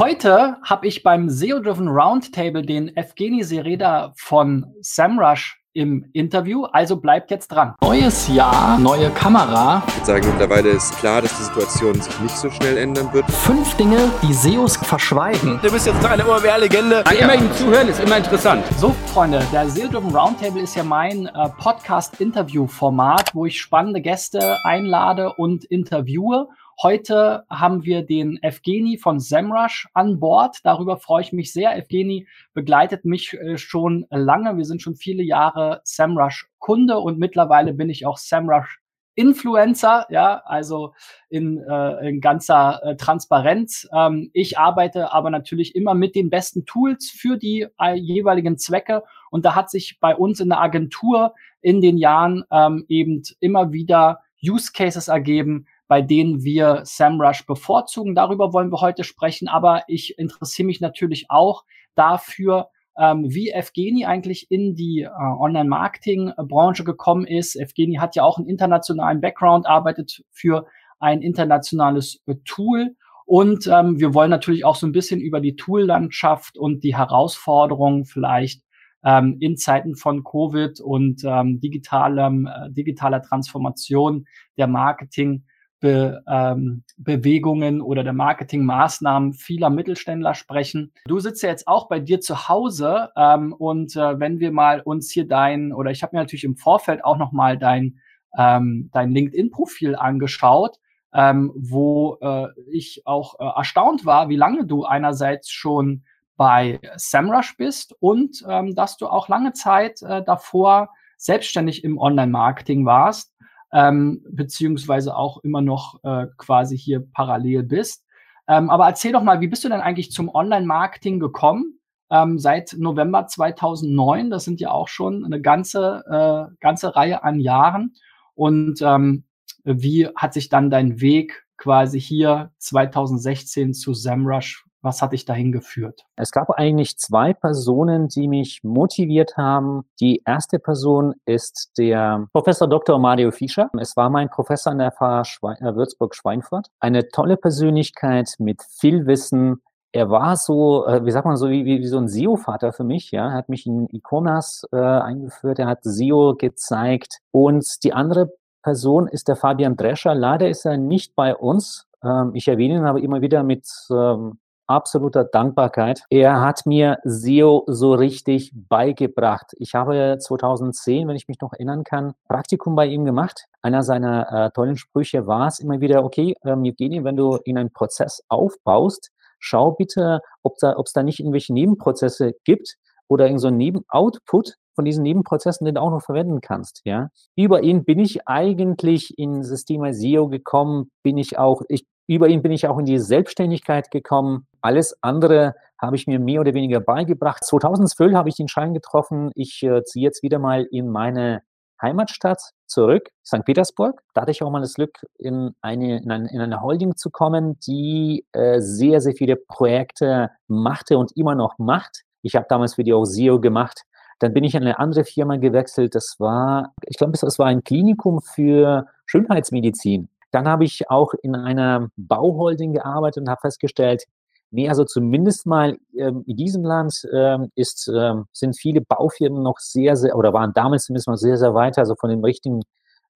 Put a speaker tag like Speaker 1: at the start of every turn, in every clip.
Speaker 1: Heute habe ich beim SEO-Driven Roundtable den Evgeny Sereda von SEMrush im Interview, also bleibt jetzt dran. Neues Jahr, neue Kamera.
Speaker 2: Ich würde sagen, mittlerweile ist klar, dass die Situation sich nicht so schnell ändern wird.
Speaker 1: Fünf Dinge, die SEOs verschweigen.
Speaker 3: Du bist jetzt eine OMR-Legende.
Speaker 4: Ja. Immer ihm zuhören ist immer interessant.
Speaker 1: So, Freunde, der SEO-Driven Roundtable ist ja mein äh, Podcast-Interview-Format, wo ich spannende Gäste einlade und interviewe. Heute haben wir den Evgeny von SEMrush an Bord. Darüber freue ich mich sehr. Evgeny begleitet mich äh, schon lange. Wir sind schon viele Jahre SEMrush Kunde und mittlerweile bin ich auch SEMrush Influencer, ja, also in, äh, in ganzer äh, Transparenz. Ähm, ich arbeite aber natürlich immer mit den besten Tools für die äh, jeweiligen Zwecke und da hat sich bei uns in der Agentur in den Jahren ähm, eben immer wieder Use Cases ergeben, bei denen wir SAMrush bevorzugen. Darüber wollen wir heute sprechen, aber ich interessiere mich natürlich auch dafür, ähm, wie Evgeny eigentlich in die äh, Online-Marketing-Branche gekommen ist. Evgeny hat ja auch einen internationalen Background, arbeitet für ein internationales äh, Tool. Und ähm, wir wollen natürlich auch so ein bisschen über die Tool-Landschaft und die Herausforderungen vielleicht ähm, in Zeiten von Covid und ähm, digitalem, äh, digitaler Transformation der Marketing Be, ähm, Bewegungen oder der Marketingmaßnahmen vieler Mittelständler sprechen. Du sitzt ja jetzt auch bei dir zu Hause ähm, und äh, wenn wir mal uns hier dein oder ich habe mir natürlich im Vorfeld auch noch mal dein ähm, dein LinkedIn-Profil angeschaut, ähm, wo äh, ich auch äh, erstaunt war, wie lange du einerseits schon bei Samrush bist und ähm, dass du auch lange Zeit äh, davor selbstständig im Online-Marketing warst ähm, beziehungsweise auch immer noch äh, quasi hier parallel bist. Ähm, aber erzähl doch mal, wie bist du denn eigentlich zum Online-Marketing gekommen? Ähm, seit November 2009, das sind ja auch schon eine ganze, äh, ganze Reihe an Jahren. Und ähm, wie hat sich dann dein Weg quasi hier 2016 zu SEMrush was hat dich dahin geführt?
Speaker 5: Es gab eigentlich zwei Personen, die mich motiviert haben. Die erste Person ist der Professor Dr. Mario Fischer. Es war mein Professor an der FH äh, Würzburg-Schweinfurt. Eine tolle Persönlichkeit mit viel Wissen, er war so, äh, wie sagt man so, wie, wie so ein SEO-Vater für mich, ja. Er hat mich in Iconas äh, eingeführt, er hat SEO gezeigt. Und die andere Person ist der Fabian Drescher. Leider ist er nicht bei uns. Ähm, ich erwähne ihn aber immer wieder mit ähm, absoluter Dankbarkeit. Er hat mir SEO so richtig beigebracht. Ich habe 2010, wenn ich mich noch erinnern kann, Praktikum bei ihm gemacht. Einer seiner äh, tollen Sprüche war es immer wieder, okay, ähm, Evgeny, wenn du in einen Prozess aufbaust, schau bitte, ob da, ob es da nicht irgendwelche Nebenprozesse gibt oder irgend so ein Nebenoutput von diesen Nebenprozessen, den du auch noch verwenden kannst, ja. Über ihn bin ich eigentlich in das Thema SEO gekommen, bin ich auch, ich über ihn bin ich auch in die Selbstständigkeit gekommen. Alles andere habe ich mir mehr oder weniger beigebracht. 2012 habe ich den Schein getroffen. Ich äh, ziehe jetzt wieder mal in meine Heimatstadt zurück, St. Petersburg. Da hatte ich auch mal das Glück, in eine, in eine, in eine Holding zu kommen, die äh, sehr, sehr viele Projekte machte und immer noch macht. Ich habe damals für die auch SEO gemacht. Dann bin ich in eine andere Firma gewechselt. Das war, ich glaube, das war ein Klinikum für Schönheitsmedizin. Dann habe ich auch in einer Bauholding gearbeitet und habe festgestellt, nee, also zumindest mal ähm, in diesem Land ähm, ist, ähm, sind viele Baufirmen noch sehr, sehr, oder waren damals zumindest noch sehr, sehr weit, also von dem richtigen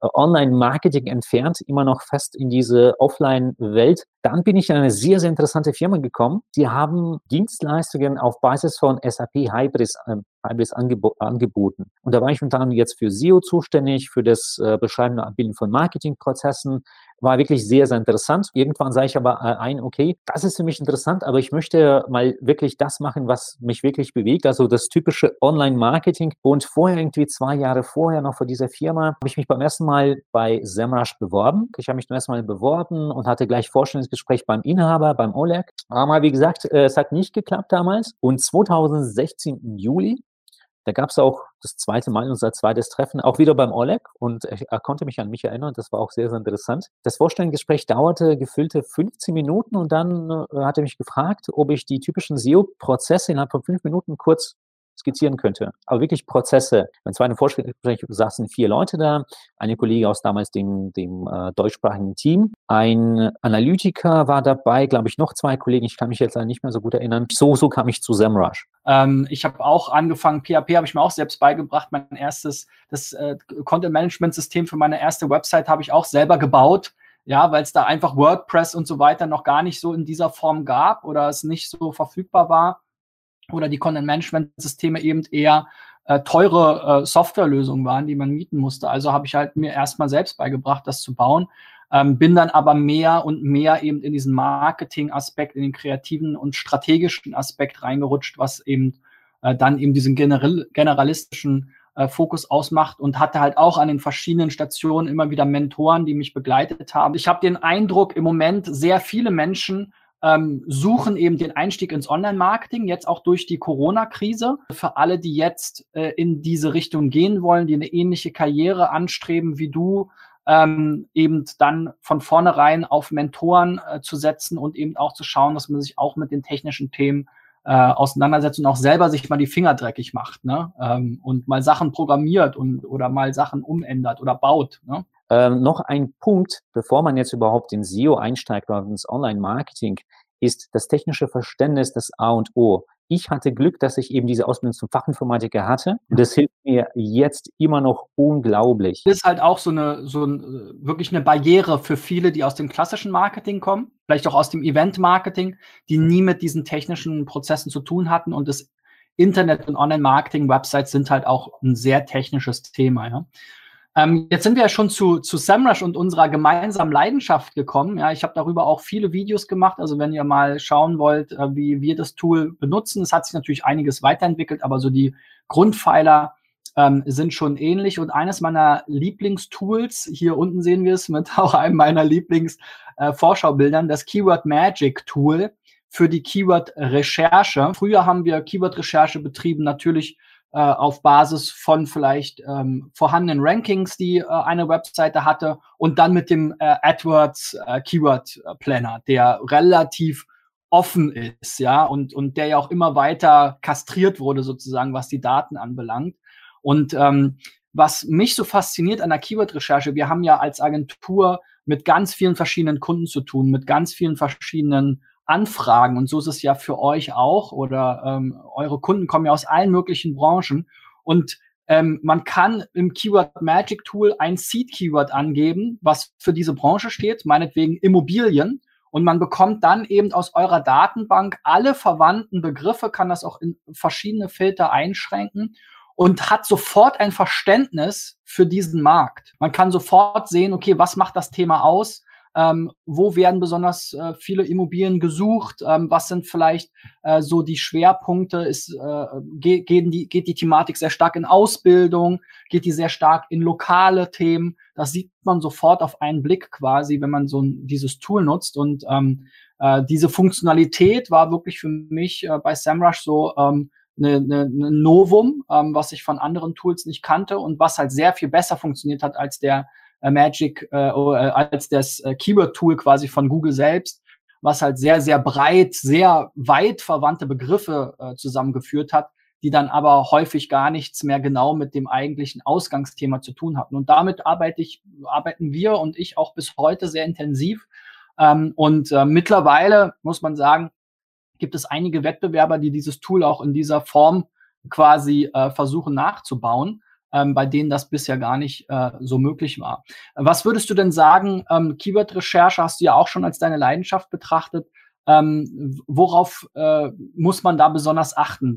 Speaker 5: äh, Online-Marketing entfernt, immer noch fest in diese Offline-Welt. Dann bin ich in eine sehr, sehr interessante Firma gekommen. Die haben Dienstleistungen auf Basis von SAP Hybris, äh, Hybris angebo angeboten. Und da war ich unter anderem jetzt für SEO zuständig, für das äh, Beschreiben und Abbilden von Marketingprozessen, war wirklich sehr, sehr interessant. Irgendwann sage ich aber äh, ein, okay, das ist für mich interessant, aber ich möchte mal wirklich das machen, was mich wirklich bewegt, also das typische Online-Marketing. Und vorher, irgendwie zwei Jahre vorher noch vor dieser Firma, habe ich mich beim ersten Mal bei Semrush beworben. Ich habe mich beim ersten Mal beworben und hatte gleich Vorstellungsgespräch beim Inhaber, beim Oleg. Aber wie gesagt, äh, es hat nicht geklappt damals. Und 2016 Juli da gab es auch das zweite Mal unser zweites Treffen, auch wieder beim Oleg und er konnte mich an mich erinnern. Das war auch sehr, sehr interessant. Das Vorstellungsgespräch dauerte gefüllte 15 Minuten und dann äh, hat er mich gefragt, ob ich die typischen SEO-Prozesse innerhalb von fünf Minuten kurz skizzieren könnte. Aber wirklich Prozesse. Beim zweiten Vorstellungsgespräch saßen vier Leute da, eine Kollege aus damals dem, dem äh, deutschsprachigen Team, ein Analytiker war dabei, glaube ich, noch zwei Kollegen, ich kann mich jetzt nicht mehr so gut erinnern. So, so kam ich zu SEMrush.
Speaker 1: Ähm, ich habe auch angefangen, PHP habe ich mir auch selbst beigebracht. Mein erstes, das äh, Content-Management-System für meine erste Website habe ich auch selber gebaut ja, weil es da einfach WordPress und so weiter noch gar nicht so in dieser Form gab oder es nicht so verfügbar war oder die Content-Management-Systeme eben eher äh, teure äh, Softwarelösungen waren, die man mieten musste. Also habe ich halt mir erstmal selbst beigebracht, das zu bauen. Ähm, bin dann aber mehr und mehr eben in diesen Marketing-Aspekt, in den kreativen und strategischen Aspekt reingerutscht, was eben äh, dann eben diesen general generalistischen äh, Fokus ausmacht und hatte halt auch an den verschiedenen Stationen immer wieder Mentoren, die mich begleitet haben. Ich habe den Eindruck, im Moment sehr viele Menschen ähm, suchen eben den Einstieg ins Online-Marketing, jetzt auch durch die Corona-Krise. Für alle, die jetzt äh, in diese Richtung gehen wollen, die eine ähnliche Karriere anstreben wie du, ähm, eben dann von vornherein auf Mentoren äh, zu setzen und eben auch zu schauen, dass man sich auch mit den technischen Themen äh, auseinandersetzt und auch selber sich mal die Finger dreckig macht ne? ähm, und mal Sachen programmiert und oder mal Sachen umändert oder baut. Ne?
Speaker 5: Ähm, noch ein Punkt, bevor man jetzt überhaupt in SEO einsteigt oder ins Online-Marketing, ist das technische Verständnis das A und O ich hatte Glück, dass ich eben diese Ausbildung zum Fachinformatiker hatte. Das hilft mir jetzt immer noch unglaublich.
Speaker 1: Das ist halt auch so eine, so ein, wirklich eine Barriere für viele, die aus dem klassischen Marketing kommen, vielleicht auch aus dem Event-Marketing, die nie mit diesen technischen Prozessen zu tun hatten. Und das Internet- und Online-Marketing-Websites sind halt auch ein sehr technisches Thema. Ja. Ähm, jetzt sind wir ja schon zu, zu SEMrush und unserer gemeinsamen Leidenschaft gekommen. Ja, ich habe darüber auch viele Videos gemacht. Also wenn ihr mal schauen wollt, äh, wie wir das Tool benutzen, es hat sich natürlich einiges weiterentwickelt, aber so die Grundpfeiler ähm, sind schon ähnlich. Und eines meiner Lieblingstools, hier unten sehen wir es mit auch einem meiner Lieblings-Vorschaubildern, äh, das Keyword Magic Tool für die Keyword-Recherche. Früher haben wir Keyword-Recherche betrieben, natürlich äh, auf Basis von vielleicht ähm, vorhandenen Rankings, die äh, eine Webseite hatte und dann mit dem äh, AdWords äh, Keyword Planner, der relativ offen ist, ja, und, und der ja auch immer weiter kastriert wurde, sozusagen, was die Daten anbelangt. Und ähm, was mich so fasziniert an der Keyword-Recherche, wir haben ja als Agentur mit ganz vielen verschiedenen Kunden zu tun, mit ganz vielen verschiedenen Anfragen. Und so ist es ja für euch auch oder ähm, eure Kunden kommen ja aus allen möglichen Branchen. Und ähm, man kann im Keyword Magic Tool ein Seed Keyword angeben, was für diese Branche steht, meinetwegen Immobilien. Und man bekommt dann eben aus eurer Datenbank alle verwandten Begriffe, kann das auch in verschiedene Filter einschränken und hat sofort ein Verständnis für diesen Markt. Man kann sofort sehen, okay, was macht das Thema aus? Ähm, wo werden besonders äh, viele Immobilien gesucht? Ähm, was sind vielleicht äh, so die Schwerpunkte? Ist, äh, geht, geht, die, geht die Thematik sehr stark in Ausbildung? Geht die sehr stark in lokale Themen? Das sieht man sofort auf einen Blick quasi, wenn man so ein, dieses Tool nutzt. Und ähm, äh, diese Funktionalität war wirklich für mich äh, bei SEMrush so ähm, eine, eine, eine Novum, ähm, was ich von anderen Tools nicht kannte und was halt sehr viel besser funktioniert hat als der Magic äh, oh, äh, als das äh, Keyword-Tool quasi von Google selbst, was halt sehr, sehr breit, sehr weit verwandte Begriffe äh, zusammengeführt hat, die dann aber häufig gar nichts mehr genau mit dem eigentlichen Ausgangsthema zu tun hatten. Und damit arbeite ich, arbeiten wir und ich auch bis heute sehr intensiv. Ähm, und äh, mittlerweile muss man sagen, gibt es einige Wettbewerber, die dieses Tool auch in dieser Form quasi äh, versuchen nachzubauen ähm, bei denen das bisher gar nicht äh, so möglich war. Was würdest du denn sagen, ähm, Keyword-Recherche hast du ja auch schon als deine Leidenschaft betrachtet. Ähm, worauf äh, muss man da besonders achten?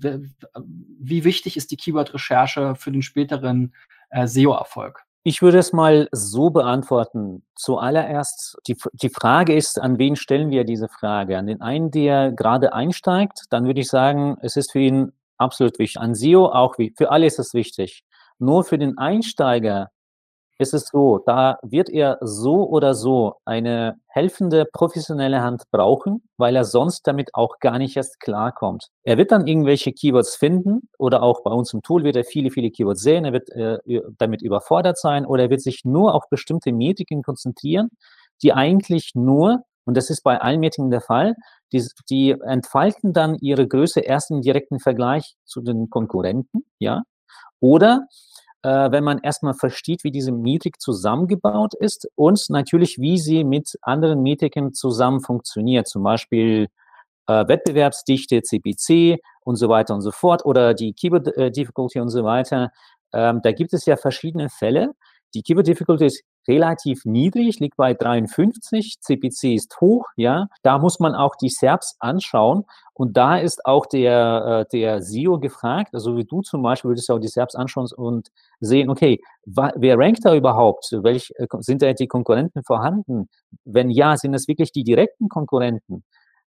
Speaker 1: Wie, wichtig ist die Keyword-Recherche für den späteren äh, SEO-Erfolg?
Speaker 5: Ich würde es mal so beantworten. Zuallererst, die, die Frage ist, an wen stellen wir diese Frage? An den einen, der gerade einsteigt, dann würde ich sagen, es ist für ihn absolut wichtig. An SEO auch, wie, für alle ist es wichtig. Nur für den Einsteiger ist es so, da wird er so oder so eine helfende professionelle Hand brauchen, weil er sonst damit auch gar nicht erst klarkommt. Er wird dann irgendwelche Keywords finden oder auch bei uns im Tool wird er viele, viele Keywords sehen, er wird äh, damit überfordert sein oder er wird sich nur auf bestimmte Metriken konzentrieren, die eigentlich nur, und das ist bei allen Metriken der Fall, die, die entfalten dann ihre Größe erst im direkten Vergleich zu den Konkurrenten, ja. Oder äh, wenn man erstmal versteht, wie diese Metrik zusammengebaut ist und natürlich, wie sie mit anderen Metriken zusammen funktioniert, zum Beispiel äh, Wettbewerbsdichte, CPC und so weiter und so fort oder die Keyword äh, Difficulty und so weiter. Ähm, da gibt es ja verschiedene Fälle. Die Keyword Difficulty ist relativ niedrig, liegt bei 53, CPC ist hoch, ja. Da muss man auch die SERPs anschauen und da ist auch der, äh, der SEO gefragt, also wie du zum Beispiel würdest du auch die SERPs anschauen und sehen, okay, wer rankt da überhaupt? Welch, äh, sind da die Konkurrenten vorhanden? Wenn ja, sind es wirklich die direkten Konkurrenten?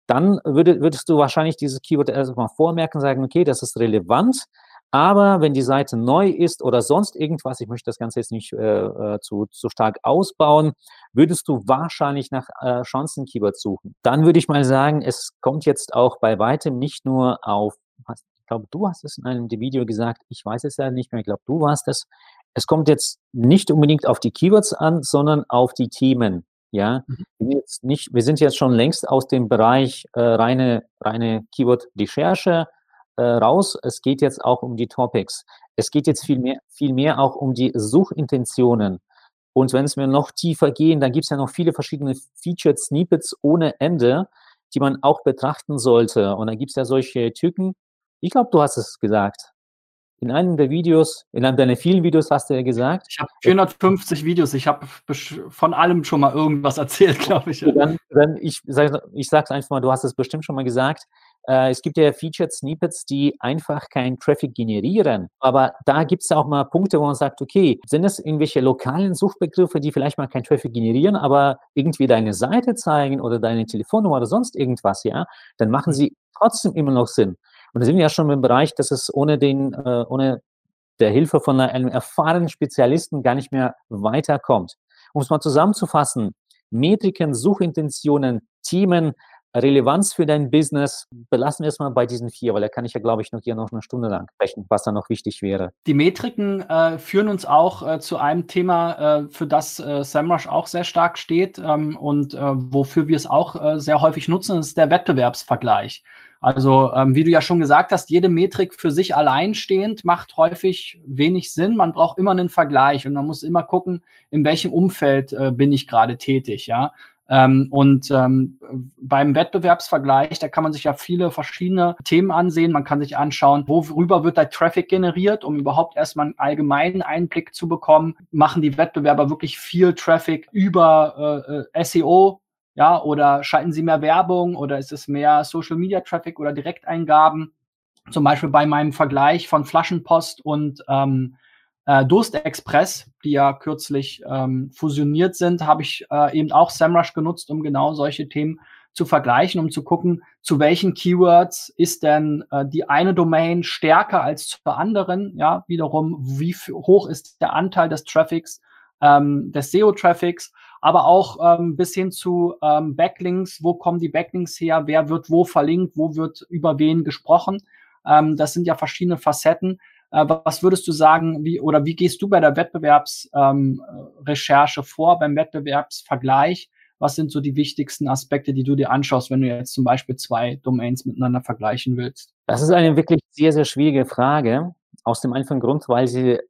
Speaker 5: Dann würde, würdest du wahrscheinlich dieses Keyword erstmal vormerken, sagen, okay, das ist relevant, aber wenn die Seite neu ist oder sonst irgendwas, ich möchte das Ganze jetzt nicht äh, äh, zu, zu stark ausbauen, würdest du wahrscheinlich nach äh, Chancen-Keywords suchen. Dann würde ich mal sagen, es kommt jetzt auch bei weitem nicht nur auf, ich glaube, du hast es in einem Video gesagt, ich weiß es ja nicht mehr, ich glaube, du warst es. Es kommt jetzt nicht unbedingt auf die Keywords an, sondern auf die Themen. Ja, mhm. wir, nicht, wir sind jetzt schon längst aus dem Bereich äh, reine, reine Keyword-Recherche, äh, raus. Es geht jetzt auch um die Topics. Es geht jetzt viel mehr, viel mehr auch um die Suchintentionen. Und wenn es mir noch tiefer gehen, dann gibt es ja noch viele verschiedene Featured Snippets ohne Ende, die man auch betrachten sollte. Und dann gibt es ja solche Tücken. Ich glaube, du hast es gesagt. In einem der Videos, in einem deiner vielen Videos hast du ja gesagt.
Speaker 1: Ich habe 450 Videos, ich habe von allem schon mal irgendwas erzählt, glaube ich.
Speaker 5: Dann, dann ich sage ich sag's einfach mal, du hast es bestimmt schon mal gesagt. Äh, es gibt ja Featured Snippets, die einfach keinen Traffic generieren. Aber da gibt es auch mal Punkte, wo man sagt, okay, sind es irgendwelche lokalen Suchbegriffe, die vielleicht mal keinen Traffic generieren, aber irgendwie deine Seite zeigen oder deine Telefonnummer oder sonst irgendwas, ja, dann machen sie trotzdem immer noch Sinn. Und da sind wir ja schon im Bereich, dass es ohne den, äh, ohne der Hilfe von einem erfahrenen Spezialisten gar nicht mehr weiterkommt. Um es mal zusammenzufassen, Metriken, Suchintentionen, Themen, Relevanz für dein Business, belassen wir es mal bei diesen vier, weil da kann ich ja, glaube ich, noch hier noch eine Stunde lang sprechen, was da noch wichtig wäre.
Speaker 1: Die Metriken äh, führen uns auch äh, zu einem Thema, äh, für das äh, SEMrush auch sehr stark steht ähm, und äh, wofür wir es auch äh, sehr häufig nutzen, das ist der Wettbewerbsvergleich. Also, ähm, wie du ja schon gesagt hast, jede Metrik für sich alleinstehend macht häufig wenig Sinn. Man braucht immer einen Vergleich und man muss immer gucken, in welchem Umfeld äh, bin ich gerade tätig, ja. Ähm, und ähm, beim Wettbewerbsvergleich, da kann man sich ja viele verschiedene Themen ansehen. Man kann sich anschauen, worüber wird der Traffic generiert, um überhaupt erstmal einen allgemeinen Einblick zu bekommen. Machen die Wettbewerber wirklich viel Traffic über äh, äh SEO? Ja, oder schalten sie mehr Werbung oder ist es mehr Social Media Traffic oder Direkteingaben? Zum Beispiel bei meinem Vergleich von Flaschenpost und ähm, äh, Durstexpress, die ja kürzlich ähm, fusioniert sind, habe ich äh, eben auch SEMrush genutzt, um genau solche Themen zu vergleichen, um zu gucken, zu welchen Keywords ist denn äh, die eine Domain stärker als zur anderen. Ja, wiederum, wie hoch ist der Anteil des Traffics, ähm, des SEO-Traffics, aber auch ähm, bis hin zu ähm, Backlinks. Wo kommen die Backlinks her? Wer wird wo verlinkt? Wo wird über wen gesprochen? Ähm, das sind ja verschiedene Facetten, was würdest du sagen, wie oder wie gehst du bei der Wettbewerbsrecherche ähm, vor, beim Wettbewerbsvergleich? Was sind so die wichtigsten Aspekte, die du dir anschaust, wenn du jetzt zum Beispiel zwei Domains miteinander vergleichen willst?
Speaker 5: Das ist eine wirklich sehr, sehr schwierige Frage. Aus dem einfachen Grund, weil sie äh,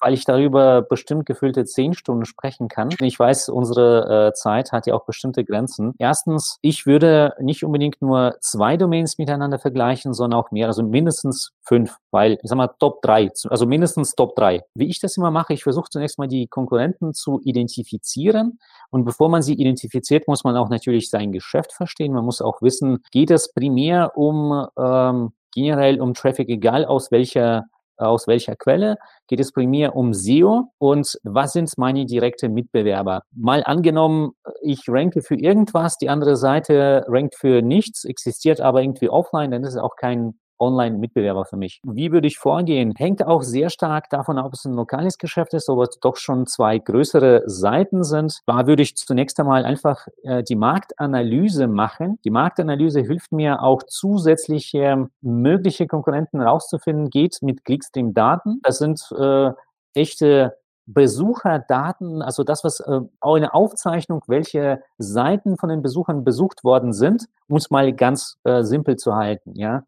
Speaker 5: weil ich darüber bestimmt gefüllte zehn Stunden sprechen kann. Ich weiß, unsere äh, Zeit hat ja auch bestimmte Grenzen. Erstens, ich würde nicht unbedingt nur zwei Domains miteinander vergleichen, sondern auch mehr, also mindestens fünf, weil, ich sag mal, Top drei, also mindestens Top drei. Wie ich das immer mache, ich versuche zunächst mal die Konkurrenten zu identifizieren und bevor man sie identifiziert, muss man auch natürlich sein Geschäft verstehen. Man muss auch wissen, geht es primär um ähm, generell um Traffic, egal aus welcher aus welcher Quelle, geht es primär um SEO und was sind meine direkten Mitbewerber. Mal angenommen, ich ranke für irgendwas, die andere Seite rankt für nichts, existiert aber irgendwie offline, dann ist es auch kein Online-Mitbewerber für mich. Wie würde ich vorgehen? Hängt auch sehr stark davon ab, ob es ein lokales Geschäft ist oder doch schon zwei größere Seiten sind. Da würde ich zunächst einmal einfach äh, die Marktanalyse machen. Die Marktanalyse hilft mir auch zusätzliche mögliche Konkurrenten rauszufinden, geht mit Clickstream-Daten. Das sind äh, echte Besucherdaten, also das, was äh, auch eine Aufzeichnung, welche Seiten von den Besuchern besucht worden sind, um es mal ganz äh, simpel zu halten, ja.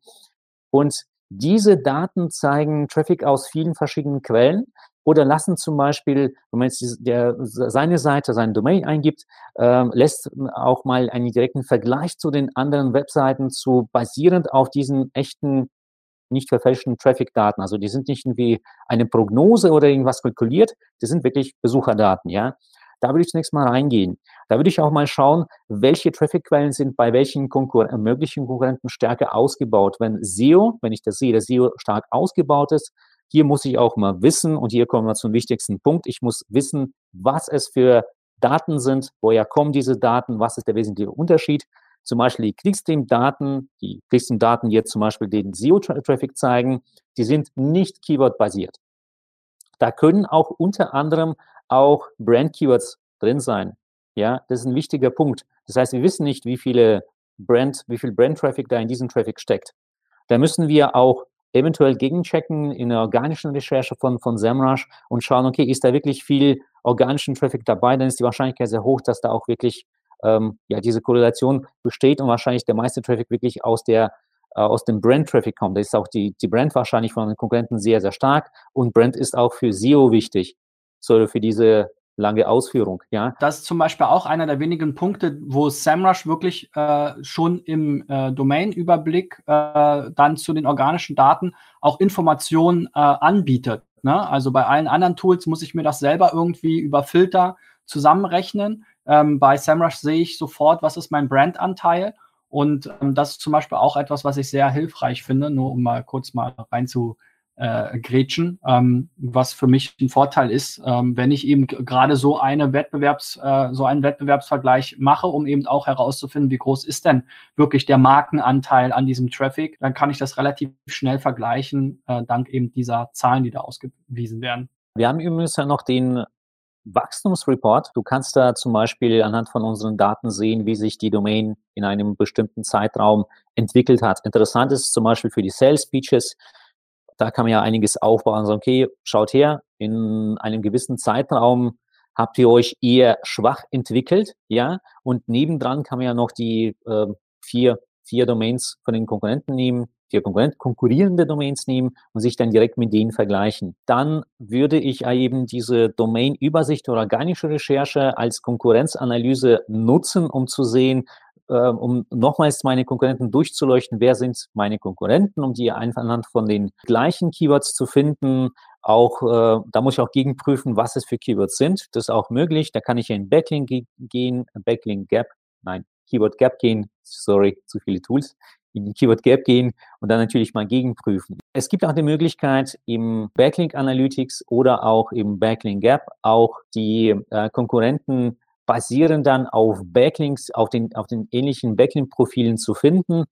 Speaker 5: Und diese Daten zeigen Traffic aus vielen verschiedenen Quellen oder lassen zum Beispiel, wenn man jetzt der, seine Seite, seine Domain eingibt, äh, lässt auch mal einen direkten Vergleich zu den anderen Webseiten zu, basierend auf diesen echten, nicht verfälschten Traffic-Daten. Also die sind nicht irgendwie eine Prognose oder irgendwas kalkuliert, die sind wirklich Besucherdaten, ja. Da würde ich zunächst mal reingehen. Da würde ich auch mal schauen, welche Traffic-Quellen sind bei welchen Konkur äh, möglichen Konkurrenten stärker ausgebaut. Wenn SEO, wenn ich das sehe, dass SEO stark ausgebaut ist, hier muss ich auch mal wissen, und hier kommen wir zum wichtigsten Punkt, ich muss wissen, was es für Daten sind, woher kommen diese Daten, was ist der wesentliche Unterschied. Zum Beispiel die Clickstream-Daten, die Clickstream-Daten jetzt zum Beispiel den SEO-Traffic zeigen, die sind nicht Keyword-basiert. Da können auch unter anderem auch Brand-Keywords drin sein. Ja, das ist ein wichtiger Punkt. Das heißt, wir wissen nicht, wie viele Brand, wie viel Brand-Traffic da in diesem Traffic steckt. Da müssen wir auch eventuell gegenchecken in der organischen Recherche von, von SEMrush und schauen, okay, ist da wirklich viel organischen Traffic dabei, dann ist die Wahrscheinlichkeit sehr hoch, dass da auch wirklich ähm, ja, diese Korrelation besteht und wahrscheinlich der meiste Traffic wirklich aus der äh, aus dem Brand-Traffic kommt. Da ist auch die, die Brand wahrscheinlich von den Konkurrenten sehr, sehr stark und Brand ist auch für SEO wichtig, so für diese lange Ausführung, ja.
Speaker 1: Das ist zum Beispiel auch einer der wenigen Punkte, wo SEMrush wirklich äh, schon im äh, Domain-Überblick äh, dann zu den organischen Daten auch Informationen äh, anbietet. Ne? Also bei allen anderen Tools muss ich mir das selber irgendwie über Filter zusammenrechnen. Ähm, bei SEMrush sehe ich sofort, was ist mein Brandanteil. Und ähm, das ist zum Beispiel auch etwas, was ich sehr hilfreich finde, nur um mal kurz mal rein zu äh, grätschen, ähm, was für mich ein Vorteil ist, ähm, wenn ich eben gerade so eine Wettbewerbs, äh, so einen Wettbewerbsvergleich mache, um eben auch herauszufinden, wie groß ist denn wirklich der Markenanteil an diesem Traffic, dann kann ich das relativ schnell vergleichen, äh, dank eben dieser Zahlen, die da ausgewiesen werden.
Speaker 5: Wir haben übrigens ja noch den Wachstumsreport. Du kannst da zum Beispiel anhand von unseren Daten sehen, wie sich die Domain in einem bestimmten Zeitraum entwickelt hat. Interessant ist zum Beispiel für die Sales Speeches, da kann man ja einiges aufbauen sagen, okay, schaut her, in einem gewissen Zeitraum habt ihr euch eher schwach entwickelt, ja, und nebendran kann man ja noch die äh, vier, vier Domains von den Konkurrenten nehmen, vier Konkurrenten, konkurrierende Domains nehmen und sich dann direkt mit denen vergleichen. Dann würde ich eben diese Domain-Übersicht oder organische Recherche als Konkurrenzanalyse nutzen, um zu sehen, äh, um nochmals meine Konkurrenten durchzuleuchten, wer sind meine Konkurrenten, um die anhand von den gleichen Keywords zu finden. Auch äh, da muss ich auch gegenprüfen, was es für Keywords sind. Das ist auch möglich. Da kann ich in Backlink gehen, Backlink Gap, nein, Keyword Gap gehen. Sorry, zu viele Tools in die Keyword Gap gehen und dann natürlich mal gegenprüfen. Es gibt auch die Möglichkeit, im Backlink Analytics oder auch im Backlink Gap auch die äh, Konkurrenten basieren dann auf Backlinks, auf den, auf den ähnlichen Backlink-Profilen zu finden.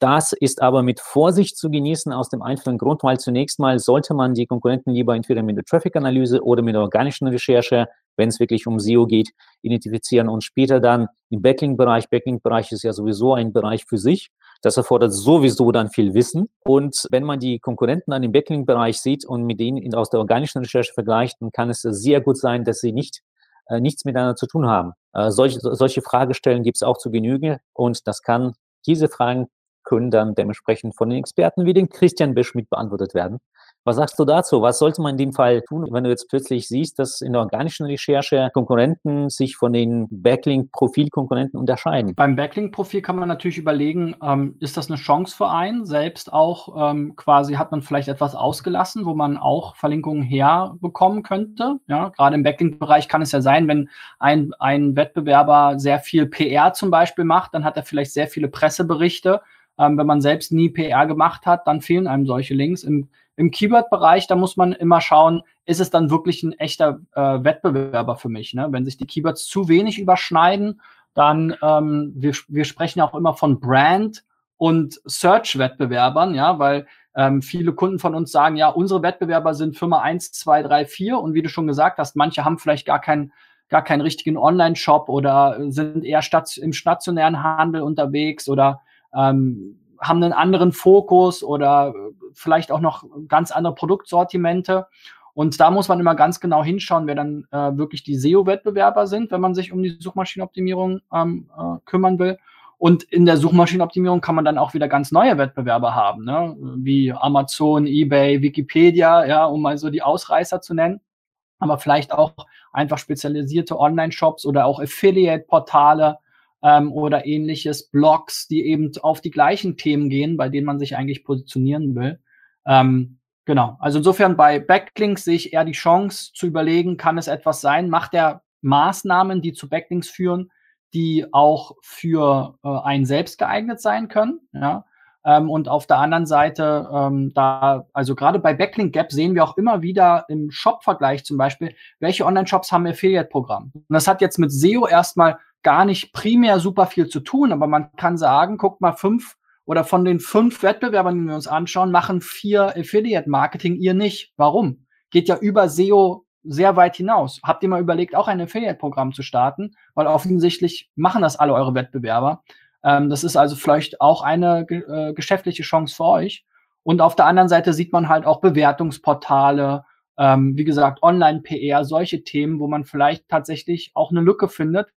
Speaker 5: Das ist aber mit Vorsicht zu genießen aus dem einfachen Grund, weil zunächst mal sollte man die Konkurrenten lieber entweder mit der Traffic-Analyse oder mit der organischen Recherche, wenn es wirklich um SEO geht, identifizieren und später dann im Backlink-Bereich. Backlink-Bereich ist ja sowieso ein Bereich für sich. Das erfordert sowieso dann viel Wissen. Und wenn man die Konkurrenten an dem Backlink-Bereich sieht und mit denen aus der organischen Recherche vergleicht, dann kann es sehr gut sein, dass sie nicht äh, nichts miteinander zu tun haben. Äh, solche, solche Fragestellen gibt es auch zu Genüge und das kann, diese Fragen können dann dementsprechend von den Experten wie den Christian Beschmidt beantwortet werden. Was sagst du dazu? Was sollte man in dem Fall tun, wenn du jetzt plötzlich siehst, dass in der organischen Recherche Konkurrenten sich von den Backlink-Profil-Konkurrenten unterscheiden?
Speaker 1: Beim Backlink-Profil kann man natürlich überlegen, ähm, ist das eine Chance für einen? Selbst auch ähm, quasi hat man vielleicht etwas ausgelassen, wo man auch Verlinkungen herbekommen könnte. Ja, gerade im Backlink-Bereich kann es ja sein, wenn ein, ein Wettbewerber sehr viel PR zum Beispiel macht, dann hat er vielleicht sehr viele Presseberichte. Ähm, wenn man selbst nie PR gemacht hat, dann fehlen einem solche Links. Im im Keyword-Bereich, da muss man immer schauen, ist es dann wirklich ein echter äh, Wettbewerber für mich? Ne? Wenn sich die Keywords zu wenig überschneiden, dann, ähm, wir, wir sprechen auch immer von Brand und Search-Wettbewerbern, ja, weil ähm, viele Kunden von uns sagen, ja, unsere Wettbewerber sind Firma 1, 2, 3, 4 und wie du schon gesagt hast, manche haben vielleicht gar keinen gar keinen richtigen Online-Shop oder sind eher im stationären Handel unterwegs oder ähm, haben einen anderen Fokus oder vielleicht auch noch ganz andere Produktsortimente. Und da muss man immer ganz genau hinschauen, wer dann äh, wirklich die SEO-Wettbewerber sind, wenn man sich um die Suchmaschinenoptimierung ähm, äh, kümmern will. Und in der Suchmaschinenoptimierung kann man dann auch wieder ganz neue Wettbewerber haben, ne? wie Amazon, eBay, Wikipedia, ja, um mal so die Ausreißer zu nennen. Aber vielleicht auch einfach spezialisierte Online-Shops oder auch Affiliate-Portale ähm, oder ähnliches, Blogs, die eben auf die gleichen Themen gehen, bei denen man sich eigentlich positionieren will. Ähm, genau. Also insofern bei Backlinks sehe ich eher die Chance zu überlegen, kann es etwas sein, macht er Maßnahmen, die zu Backlinks führen, die auch für äh, einen selbst geeignet sein können. Ja? Ähm, und auf der anderen Seite, ähm, da, also gerade bei Backlink Gap sehen wir auch immer wieder im Shop-Vergleich zum Beispiel, welche Online-Shops haben Affiliate-Programm. Und das hat jetzt mit SEO erstmal gar nicht primär super viel zu tun, aber man kann sagen, guckt mal, fünf oder von den fünf Wettbewerbern, die wir uns anschauen, machen vier Affiliate-Marketing, ihr nicht. Warum? Geht ja über SEO sehr weit hinaus. Habt ihr mal überlegt, auch ein Affiliate-Programm zu starten? Weil offensichtlich machen das alle eure Wettbewerber. Ähm, das ist also vielleicht auch eine äh, geschäftliche Chance für euch. Und auf der anderen Seite sieht man halt auch Bewertungsportale, ähm, wie gesagt, Online-PR, solche Themen, wo man vielleicht tatsächlich auch eine Lücke findet.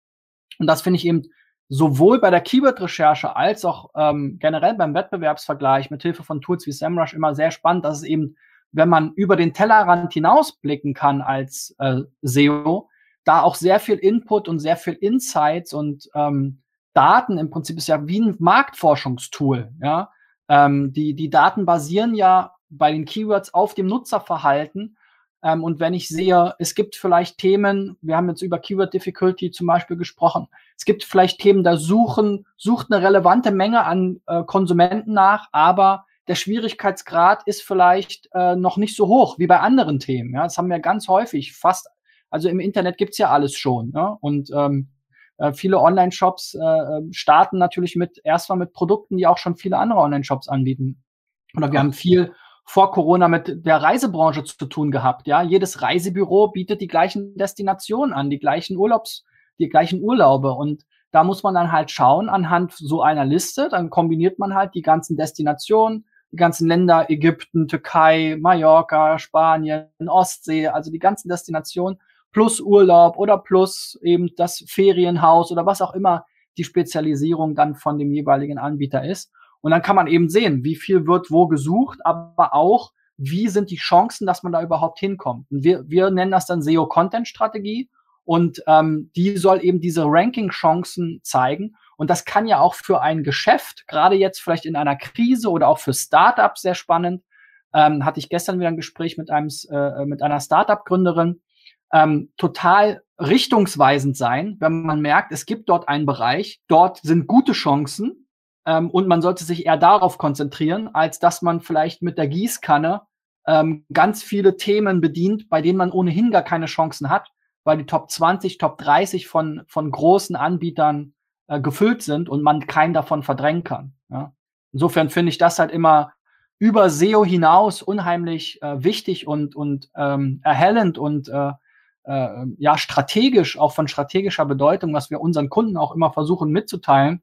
Speaker 1: Und das finde ich eben sowohl bei der Keyword-Recherche als auch ähm, generell beim Wettbewerbsvergleich mit Hilfe von Tools wie SEMrush immer sehr spannend, dass es eben wenn man über den Tellerrand hinausblicken kann als äh, SEO, da auch sehr viel Input und sehr viel Insights und ähm, Daten im Prinzip ist ja wie ein Marktforschungstool. Ja? Ähm, die, die Daten basieren ja bei den Keywords auf dem Nutzerverhalten. Ähm, und wenn ich sehe, es gibt vielleicht Themen, wir haben jetzt über Keyword Difficulty zum Beispiel gesprochen, es gibt vielleicht Themen, da suchen, sucht eine relevante Menge an äh, Konsumenten nach, aber der Schwierigkeitsgrad ist vielleicht äh, noch nicht so hoch wie bei anderen Themen. Ja, das haben wir ganz häufig. Fast, also im Internet gibt's ja alles schon. Ja? Und ähm, äh, viele Online-Shops äh, ähm, starten natürlich mit erstmal mit Produkten, die auch schon viele andere Online-Shops anbieten. Oder wir haben viel vor Corona mit der Reisebranche zu tun gehabt. Ja, jedes Reisebüro bietet die gleichen Destinationen an, die gleichen Urlaubs, die gleichen Urlaube und da muss man dann halt schauen anhand so einer Liste, dann kombiniert man halt die ganzen Destinationen, die ganzen Länder, Ägypten, Türkei, Mallorca, Spanien, Ostsee, also die ganzen Destinationen plus Urlaub oder plus eben das Ferienhaus oder was auch immer die Spezialisierung dann von dem jeweiligen Anbieter ist. Und dann kann man eben sehen, wie viel wird wo gesucht, aber auch, wie sind die Chancen, dass man da überhaupt hinkommt. Und wir, wir nennen das dann SEO-Content-Strategie und ähm, die soll eben diese Ranking-Chancen zeigen. Und das kann ja auch für ein Geschäft, gerade jetzt vielleicht in einer Krise oder auch für Startups sehr spannend. Ähm, hatte ich gestern wieder ein Gespräch mit einem äh, mit einer Startup-Gründerin. Ähm, total richtungsweisend sein, wenn man merkt, es gibt dort einen Bereich, dort sind gute Chancen ähm, und man sollte sich eher darauf konzentrieren, als dass man vielleicht mit der Gießkanne ähm, ganz viele Themen bedient, bei denen man ohnehin gar keine Chancen hat, weil die Top 20, Top 30 von, von großen Anbietern äh, gefüllt sind und man keinen davon verdrängen kann. Ja? Insofern finde ich das halt immer über SEO hinaus unheimlich äh, wichtig und, und ähm, erhellend und äh, äh, ja strategisch, auch von strategischer Bedeutung, was wir unseren Kunden auch immer versuchen mitzuteilen,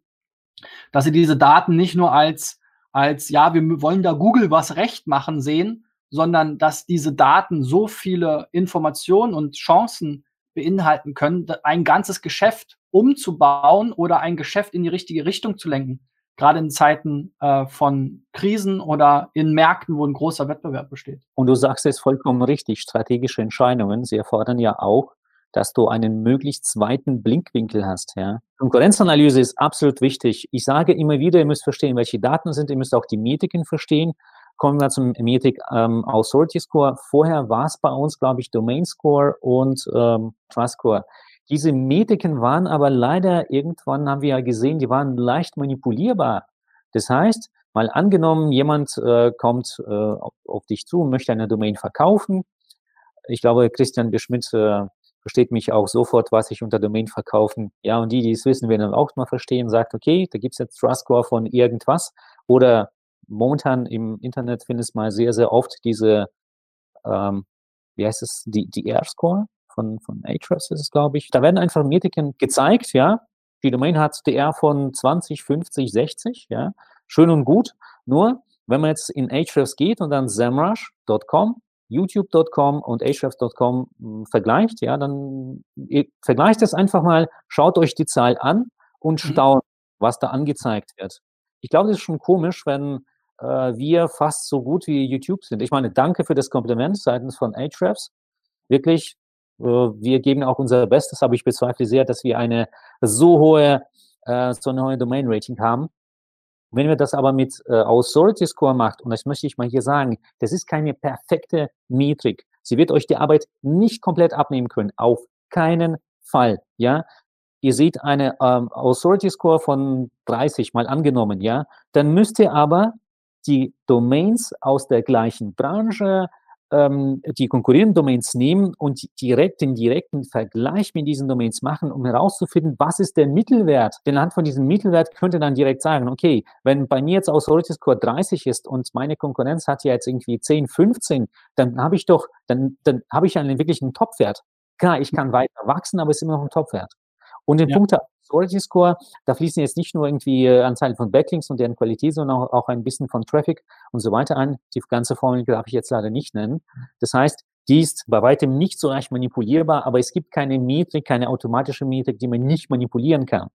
Speaker 1: dass sie diese Daten nicht nur als, als ja, wir wollen da Google was recht machen sehen, sondern dass diese Daten so viele Informationen und Chancen beinhalten können, ein ganzes Geschäft umzubauen oder ein Geschäft in die richtige Richtung zu lenken. Gerade in Zeiten äh, von Krisen oder in Märkten, wo ein großer Wettbewerb besteht.
Speaker 5: Und du sagst es vollkommen richtig, strategische Entscheidungen, sie erfordern ja auch, dass du einen möglichst zweiten Blinkwinkel hast. Ja. Konkurrenzanalyse ist absolut wichtig. Ich sage immer wieder, ihr müsst verstehen, welche Daten sind, ihr müsst auch die Metriken verstehen. Kommen wir zum Metrik ähm, Authority Score. Vorher war es bei uns, glaube ich, Domain Score und ähm, Trust Score. Diese Metriken waren aber leider, irgendwann haben wir ja gesehen, die waren leicht manipulierbar. Das heißt, mal angenommen, jemand äh, kommt äh, auf, auf, dich zu und möchte eine Domain verkaufen. Ich glaube, Christian Beschmidt äh, versteht mich auch sofort, was ich unter Domain verkaufen. Ja, und die, die es wissen, werden dann auch mal verstehen, sagt, okay, da gibt's jetzt Trust Score von irgendwas. Oder momentan im Internet findest mal sehr, sehr oft diese, ähm, wie heißt es, die, die R-Score von, von Ahrefs ist es, glaube ich. Da werden einfach Metriken gezeigt, ja. Die Domain hat DR von 20, 50, 60, ja. Schön und gut. Nur, wenn man jetzt in Ahrefs geht und dann samrush.com, youtube.com und ahrefs.com hm, vergleicht, ja, dann vergleicht das einfach mal, schaut euch die Zahl an und mhm. staunt, was da angezeigt wird. Ich glaube, das ist schon komisch, wenn äh, wir fast so gut wie YouTube sind. Ich meine, danke für das Kompliment seitens von Ahrefs. Wirklich, äh, wir geben auch unser Bestes, aber ich bezweifle sehr, dass wir eine so hohe, äh, so eine hohe Domain-Rating haben. Wenn wir das aber mit äh, Authority Score macht, und das möchte ich mal hier sagen, das ist keine perfekte Metrik. Sie wird euch die Arbeit nicht komplett abnehmen können. Auf keinen Fall. Ja, ihr seht eine ähm, Authority Score von 30 mal angenommen. Ja, dann müsst ihr aber die Domains aus der gleichen Branche, ähm, die konkurrierenden Domains nehmen und direkt den direkten Vergleich mit diesen Domains machen, um herauszufinden, was ist der Mittelwert. Denn anhand von diesem Mittelwert könnte dann direkt sagen, okay, wenn bei mir jetzt Authority Score 30 ist und meine Konkurrenz hat ja jetzt irgendwie 10, 15, dann habe ich doch, dann, dann habe ich einen wirklichen Topwert. Klar, ich kann weiter wachsen, aber es ist immer noch ein Topwert. Und den ja. Punkt Authority Score, da fließen jetzt nicht nur irgendwie äh, Anzahl von Backlinks und deren Qualität, sondern auch, auch ein bisschen von Traffic und so weiter an. Die ganze Formel darf ich jetzt leider nicht nennen. Das heißt, die ist bei weitem nicht so leicht manipulierbar, aber es gibt keine Metrik, keine automatische Metrik, die man nicht manipulieren kann.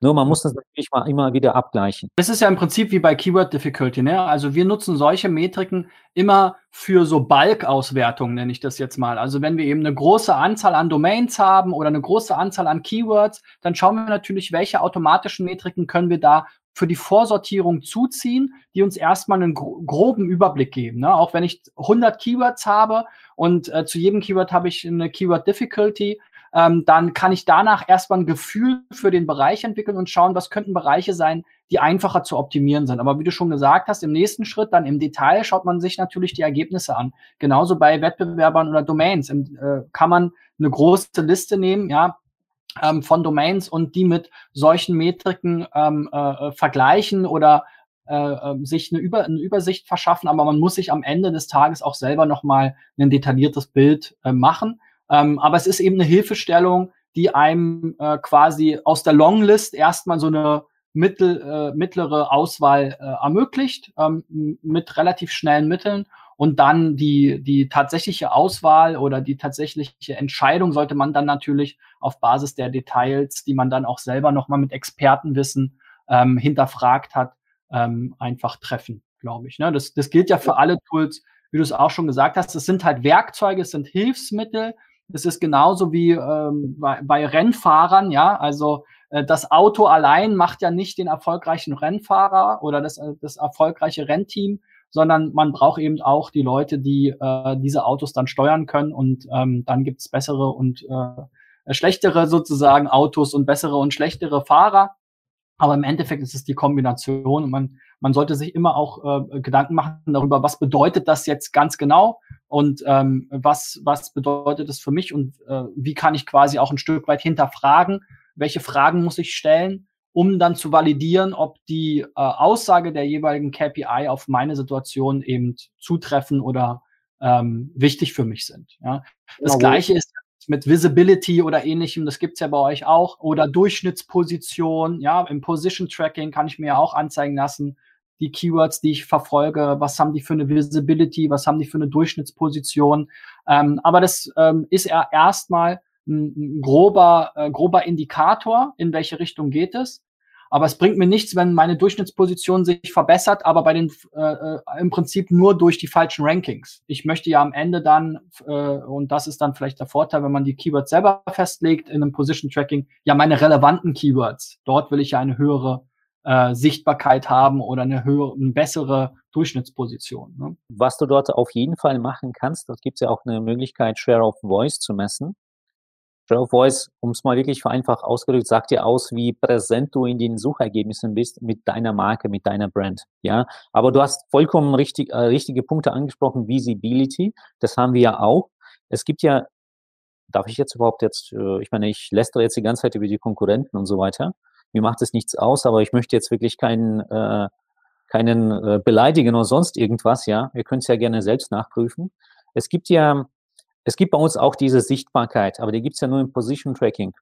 Speaker 5: Nur man muss das natürlich mal immer wieder abgleichen.
Speaker 1: Das ist ja im Prinzip wie bei Keyword Difficulty. Ne? Also wir nutzen solche Metriken immer für so Bulk-Auswertungen, nenne ich das jetzt mal. Also wenn wir eben eine große Anzahl an Domains haben oder eine große Anzahl an Keywords, dann schauen wir natürlich, welche automatischen Metriken können wir da für die Vorsortierung zuziehen, die uns erstmal einen groben Überblick geben. Ne? Auch wenn ich 100 Keywords habe und äh, zu jedem Keyword habe ich eine Keyword Difficulty, ähm, dann kann ich danach erstmal ein Gefühl für den Bereich entwickeln und schauen, was könnten Bereiche sein, die einfacher zu optimieren sind. Aber wie du schon gesagt hast, im nächsten Schritt, dann im Detail, schaut man sich natürlich die Ergebnisse an. Genauso bei Wettbewerbern oder Domains Im, äh, kann man eine große Liste nehmen, ja, ähm, von Domains und die mit solchen Metriken ähm, äh, äh vergleichen oder äh, ähm, sich eine, Über eine Übersicht verschaffen, aber man muss sich am Ende des Tages auch selber nochmal ein detailliertes Bild äh, machen. Ähm, aber es ist eben eine Hilfestellung, die einem äh, quasi aus der Longlist erstmal so eine mittel, äh, mittlere Auswahl äh, ermöglicht, ähm, mit relativ schnellen Mitteln. Und dann die, die tatsächliche Auswahl oder die tatsächliche Entscheidung sollte man dann natürlich auf Basis der Details, die man dann auch selber nochmal mit Expertenwissen ähm, hinterfragt hat, ähm, einfach treffen, glaube ich. Ne? Das, das gilt ja für alle Tools, wie du es auch schon gesagt hast. Es sind halt Werkzeuge, es sind Hilfsmittel, es ist genauso wie ähm, bei, bei Rennfahrern, ja. Also äh, das Auto allein macht ja nicht den erfolgreichen Rennfahrer oder das, äh, das erfolgreiche Rennteam, sondern man braucht eben auch die Leute, die äh, diese Autos dann steuern können und ähm, dann gibt's bessere und äh, schlechtere sozusagen Autos und bessere und schlechtere Fahrer. Aber im Endeffekt ist es die Kombination und man, man sollte sich immer auch äh, Gedanken machen darüber, was bedeutet das jetzt ganz genau und ähm, was, was bedeutet es für mich und äh, wie kann ich quasi auch ein Stück weit hinterfragen, welche Fragen muss ich stellen, um dann zu validieren, ob die äh, Aussage der jeweiligen KPI auf meine Situation eben zutreffen oder ähm, wichtig für mich sind. Ja. Das genau. Gleiche ist mit Visibility oder ähnlichem, das gibt's ja bei euch auch, oder Durchschnittsposition, ja, im Position Tracking kann ich mir ja auch anzeigen lassen, die Keywords, die ich verfolge, was haben die für eine Visibility, was haben die für eine Durchschnittsposition. Ähm, aber das ähm, ist ja erstmal ein, ein grober, äh, grober Indikator, in welche Richtung geht es. Aber es bringt mir nichts, wenn meine Durchschnittsposition sich verbessert, aber bei den äh, äh, im Prinzip nur durch die falschen Rankings. Ich möchte ja am Ende dann, äh, und das ist dann vielleicht der Vorteil, wenn man die Keywords selber festlegt in einem Position Tracking, ja meine relevanten Keywords. Dort will ich ja eine höhere äh, Sichtbarkeit haben oder eine höhere, eine bessere Durchschnittsposition. Ne?
Speaker 5: Was du dort auf jeden Fall machen kannst, dort gibt es ja auch eine Möglichkeit, Share of Voice zu messen. Share Voice, um es mal wirklich vereinfacht ausgedrückt, sagt dir aus, wie präsent du in den Suchergebnissen bist mit deiner Marke, mit deiner Brand. Ja, aber du hast vollkommen richtig, äh, richtige Punkte angesprochen. Visibility, das haben wir ja auch. Es gibt ja, darf ich jetzt überhaupt jetzt, äh, ich meine, ich lästere jetzt die ganze Zeit über die Konkurrenten und so weiter. Mir macht es nichts aus, aber ich möchte jetzt wirklich keinen, äh, keinen äh, beleidigen oder sonst irgendwas. Ja, ihr könnt es ja gerne selbst nachprüfen. Es gibt ja es gibt bei uns auch diese Sichtbarkeit, aber die gibt es ja nur im Position Tracking.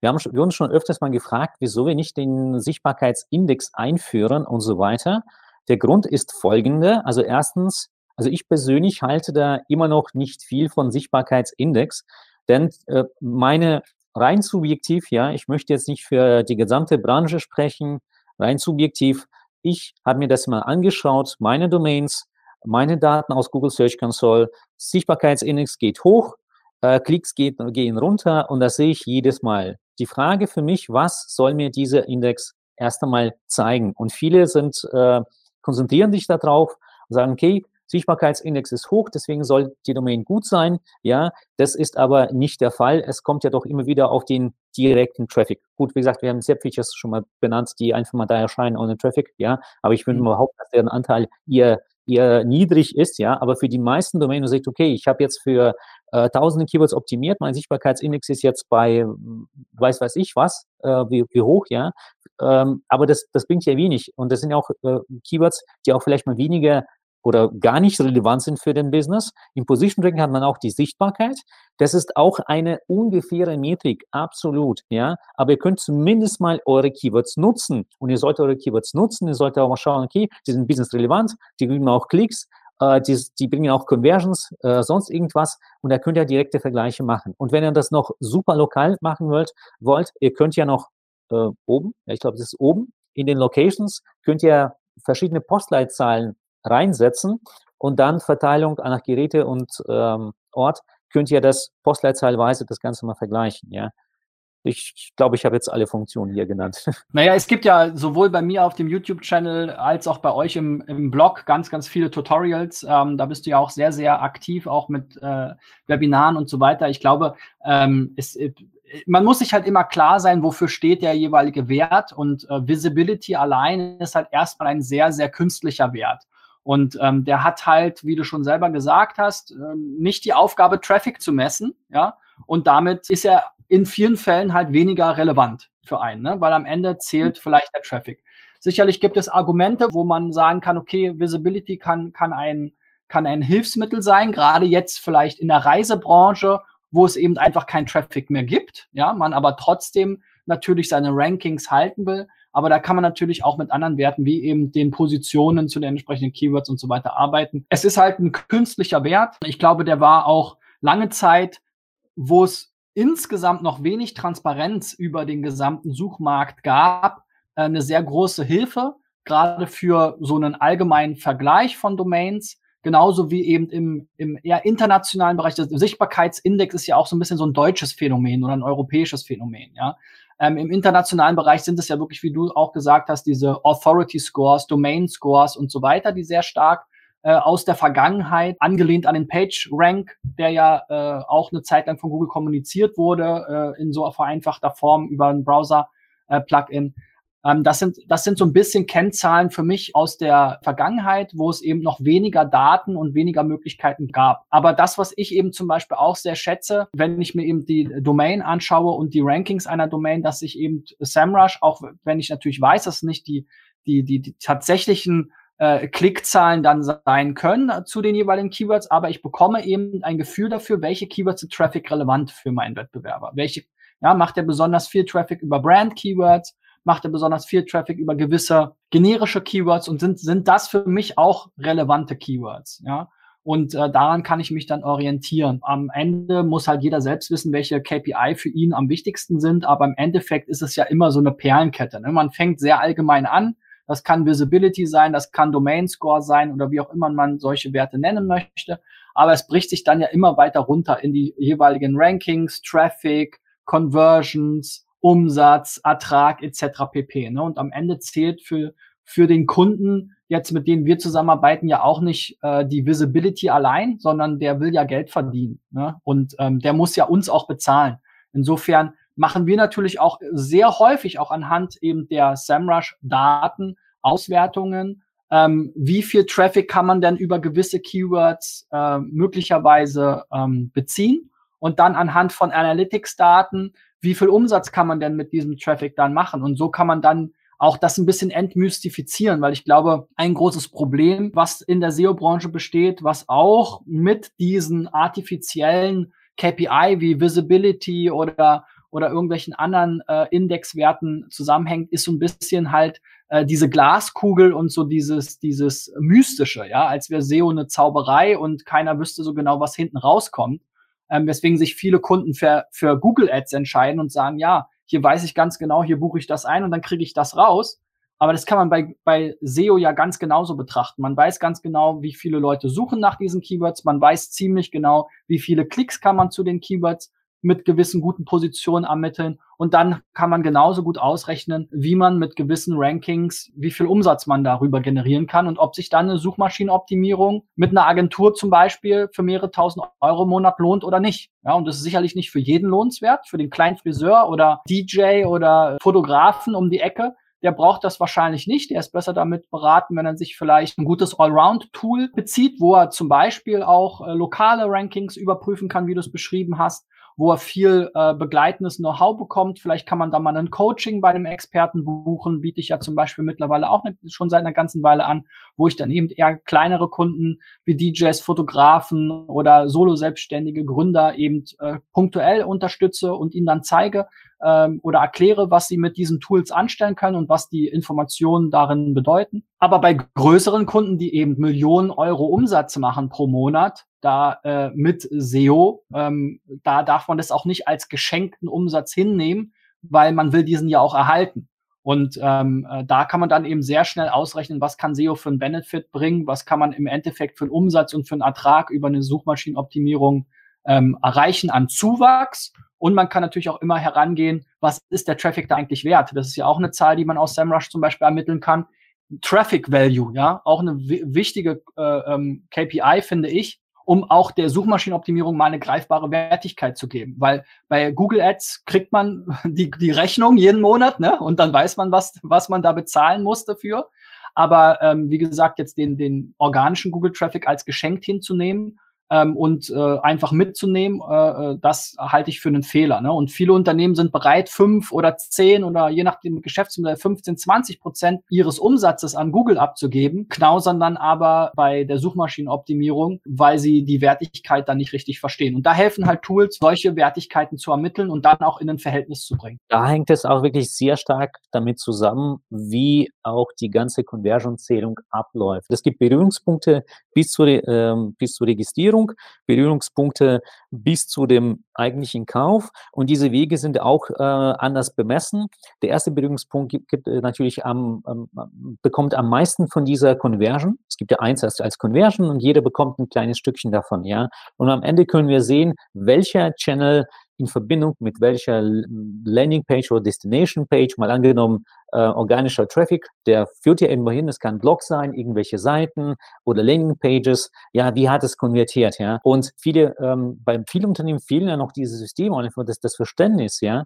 Speaker 5: Wir haben wir uns schon öfters mal gefragt, wieso wir nicht den Sichtbarkeitsindex einführen und so weiter. Der Grund ist folgende. Also erstens, Also ich persönlich halte da immer noch nicht viel von Sichtbarkeitsindex, denn äh, meine rein subjektiv, ja, ich möchte jetzt nicht für die gesamte Branche sprechen, rein subjektiv, ich habe mir das mal angeschaut, meine Domains, meine Daten aus Google Search Console, Sichtbarkeitsindex geht hoch, äh, Klicks geht, gehen runter und das sehe ich jedes Mal. Die Frage für mich, was soll mir dieser Index erst einmal zeigen? Und viele sind, äh, konzentrieren sich darauf und sagen, okay, Sichtbarkeitsindex ist hoch, deswegen soll die Domain gut sein. Ja, das ist aber nicht der Fall. Es kommt ja doch immer wieder auf den direkten Traffic. Gut, wie gesagt, wir haben sehr Features schon mal benannt, die einfach mal da erscheinen ohne Traffic. Ja, aber ich würde mhm. behaupten, dass deren Anteil eher eher niedrig ist, ja, aber für die meisten Domain, du sagst, okay, ich habe jetzt für äh, tausende Keywords optimiert, mein Sichtbarkeitsindex ist jetzt bei weiß weiß ich was, äh, wie, wie hoch, ja, ähm, aber das, das bringt ja wenig. Und das sind ja auch äh, Keywords, die auch vielleicht mal weniger oder gar nicht relevant sind für den Business. Im Position Tracking hat man auch die Sichtbarkeit. Das ist auch eine ungefähre Metrik, absolut, ja. Aber ihr könnt zumindest mal eure Keywords nutzen und ihr solltet eure Keywords nutzen. Ihr solltet auch mal schauen, okay, die sind business relevant, die bringen auch Klicks, äh, die, die bringen auch Conversions, äh, sonst irgendwas und da könnt ihr direkte Vergleiche machen. Und wenn ihr das noch super lokal machen wollt, wollt ihr könnt ja noch äh, oben, ja, ich glaube, das ist oben, in den Locations könnt ihr verschiedene Postleitzahlen reinsetzen und dann Verteilung nach Geräte und ähm, Ort könnt ihr das postleitzahlweise das Ganze mal vergleichen, ja. Ich glaube, ich habe jetzt alle Funktionen hier genannt.
Speaker 1: Naja, es gibt ja sowohl bei mir auf dem YouTube-Channel als auch bei euch im, im Blog ganz, ganz viele Tutorials. Ähm, da bist du ja auch sehr, sehr aktiv, auch mit äh, Webinaren und so weiter. Ich glaube, ähm, es, man muss sich halt immer klar sein, wofür steht der jeweilige Wert. Und äh, Visibility allein ist halt erstmal ein sehr, sehr künstlicher Wert. Und ähm, der hat halt, wie du schon selber gesagt hast, ähm, nicht die Aufgabe, Traffic zu messen, ja. Und damit ist er in vielen Fällen halt weniger relevant für einen, ne? weil am Ende zählt vielleicht der Traffic. Sicherlich gibt es Argumente, wo man sagen kann, okay, Visibility kann, kann, ein, kann ein Hilfsmittel sein, gerade jetzt vielleicht in der Reisebranche, wo es eben einfach kein Traffic mehr gibt, ja, man aber trotzdem natürlich seine Rankings halten will. Aber da kann man natürlich auch mit anderen Werten wie eben den Positionen zu den entsprechenden Keywords und so weiter arbeiten. Es ist halt ein künstlicher Wert. Ich glaube, der war auch lange Zeit, wo es insgesamt noch wenig Transparenz über den gesamten Suchmarkt gab, äh, eine sehr große Hilfe, gerade für so einen allgemeinen Vergleich von Domains. Genauso wie eben im, im eher internationalen Bereich. Der Sichtbarkeitsindex ist ja auch so ein bisschen so ein deutsches Phänomen oder ein europäisches Phänomen, ja. Ähm, Im internationalen Bereich sind es ja wirklich, wie du auch gesagt hast, diese Authority Scores, Domain Scores und so weiter, die sehr stark äh, aus der Vergangenheit, angelehnt an den Page Rank, der ja äh, auch eine Zeit lang von Google kommuniziert wurde, äh, in so vereinfachter Form über ein Browser-Plugin. Äh, ähm, das, sind, das sind so ein bisschen Kennzahlen für mich aus der Vergangenheit, wo es eben noch weniger Daten und weniger Möglichkeiten gab. Aber das, was ich eben zum Beispiel auch sehr schätze, wenn ich mir eben die Domain anschaue und die Rankings einer Domain, dass ich eben SEMrush, auch wenn ich natürlich weiß, dass nicht die, die, die, die tatsächlichen äh, Klickzahlen dann sein können zu den jeweiligen Keywords, aber ich bekomme eben ein Gefühl dafür, welche Keywords sind Traffic relevant für meinen Wettbewerber. Welche, ja, macht er besonders viel Traffic über Brand Keywords? Macht er besonders viel Traffic über gewisse generische Keywords und sind, sind das für mich auch relevante Keywords, ja. Und äh, daran kann ich mich dann orientieren. Am Ende muss halt jeder selbst wissen, welche KPI für ihn am wichtigsten sind. Aber im Endeffekt ist es ja immer so eine Perlenkette. Ne? Man fängt sehr allgemein an. Das kann Visibility sein, das kann Domain Score sein oder wie auch immer man solche Werte nennen möchte. Aber es bricht sich dann ja immer weiter runter in die jeweiligen Rankings, Traffic, Conversions, Umsatz, Ertrag etc. pp. Ne? Und am Ende zählt für, für den Kunden, jetzt mit denen wir zusammenarbeiten, ja auch nicht äh, die Visibility allein, sondern der will ja Geld verdienen. Ne? Und ähm, der muss ja uns auch bezahlen. Insofern machen wir natürlich auch sehr häufig auch anhand eben der SEMrush-Daten Auswertungen, ähm, wie viel Traffic kann man denn über gewisse Keywords äh, möglicherweise ähm, beziehen und dann anhand von Analytics-Daten wie viel Umsatz kann man denn mit diesem Traffic dann machen? Und so kann man dann auch das ein bisschen entmystifizieren, weil ich glaube, ein großes Problem, was in der SEO-Branche besteht, was auch mit diesen artifiziellen KPI wie Visibility oder oder irgendwelchen anderen äh, Indexwerten zusammenhängt, ist so ein bisschen halt äh, diese Glaskugel und so dieses, dieses Mystische, ja, als wäre SEO eine Zauberei und keiner wüsste so genau, was hinten rauskommt. Ähm, weswegen sich viele Kunden für, für Google Ads entscheiden und sagen, ja, hier weiß ich ganz genau, hier buche ich das ein und dann kriege ich das raus. Aber das kann man bei, bei SEO ja ganz genauso betrachten. Man weiß ganz genau, wie viele Leute suchen nach diesen Keywords. Man weiß ziemlich genau, wie viele Klicks kann man zu den Keywords mit gewissen guten Positionen ermitteln. Und dann kann man genauso gut ausrechnen, wie man mit gewissen Rankings, wie viel Umsatz man darüber generieren kann und ob sich dann eine Suchmaschinenoptimierung mit einer Agentur zum Beispiel für mehrere tausend Euro im Monat lohnt oder nicht. Ja, und das ist sicherlich nicht für jeden lohnenswert, für den kleinen Friseur oder DJ oder Fotografen um die Ecke der braucht das wahrscheinlich nicht. Der ist besser damit beraten, wenn er sich vielleicht ein gutes Allround-Tool bezieht, wo er zum Beispiel auch äh, lokale Rankings überprüfen kann, wie du es beschrieben hast wo er viel äh, begleitendes Know-how bekommt. Vielleicht kann man da mal ein Coaching bei einem Experten buchen, biete ich ja zum Beispiel mittlerweile auch ne, schon seit einer ganzen Weile an, wo ich dann eben eher kleinere Kunden wie DJs, Fotografen oder Solo-selbstständige Gründer eben äh, punktuell unterstütze und ihnen dann zeige, ähm, oder erkläre, was sie mit diesen Tools anstellen können und was die Informationen darin bedeuten. Aber bei größeren Kunden, die eben Millionen Euro Umsatz machen pro Monat, da äh, mit SEO, ähm, da darf man das auch nicht als geschenkten Umsatz hinnehmen, weil man will diesen ja auch erhalten. Und ähm, äh, da kann man dann eben sehr schnell ausrechnen, was kann SEO für einen Benefit bringen, was kann man im Endeffekt für einen Umsatz und für einen Ertrag über eine Suchmaschinenoptimierung ähm, erreichen an Zuwachs. Und man kann natürlich auch immer herangehen, was ist der Traffic da eigentlich wert? Das ist ja auch eine Zahl, die man aus SEMrush zum Beispiel ermitteln kann. Traffic Value, ja, auch eine wichtige äh, ähm, KPI, finde ich, um auch der Suchmaschinenoptimierung mal eine greifbare Wertigkeit zu geben. Weil bei Google Ads kriegt man die, die Rechnung jeden Monat, ne? Und dann weiß man, was, was man da bezahlen muss dafür. Aber ähm, wie gesagt, jetzt den, den organischen Google Traffic als geschenkt hinzunehmen ähm, und äh, einfach mitzunehmen, äh, äh, das halte ich für einen Fehler. Ne? Und viele Unternehmen sind bereit, fünf oder zehn oder je nach dem Geschäftsmodell 15, 20 Prozent ihres Umsatzes an Google abzugeben, knausern dann aber bei der Suchmaschinenoptimierung, weil sie die Wertigkeit dann nicht richtig verstehen. Und da helfen halt Tools, solche Wertigkeiten zu ermitteln und dann auch in ein Verhältnis zu bringen.
Speaker 5: Da hängt es auch wirklich sehr stark damit zusammen, wie auch die ganze Conversion-Zählung abläuft. Es gibt Berührungspunkte bis zur, ähm, bis zur Registrierung Finanzierung, Berührungspunkte bis zu dem eigentlichen Kauf. Und diese Wege sind auch äh, anders bemessen. Der erste Berührungspunkt gibt, gibt äh, natürlich am, ähm, bekommt am meisten von dieser Conversion. Es gibt ja eins als, als Conversion und jeder bekommt ein kleines Stückchen davon, ja. Und am Ende können wir sehen, welcher Channel in Verbindung mit welcher Landingpage oder Destination Page, mal angenommen, äh, organischer Traffic, der führt ja irgendwo hin, es kann Blog sein, irgendwelche Seiten oder Landingpages, ja, wie hat es konvertiert, ja? Und viele, ähm, bei vielen Unternehmen fehlen ja noch diese Systeme und das, das Verständnis, ja,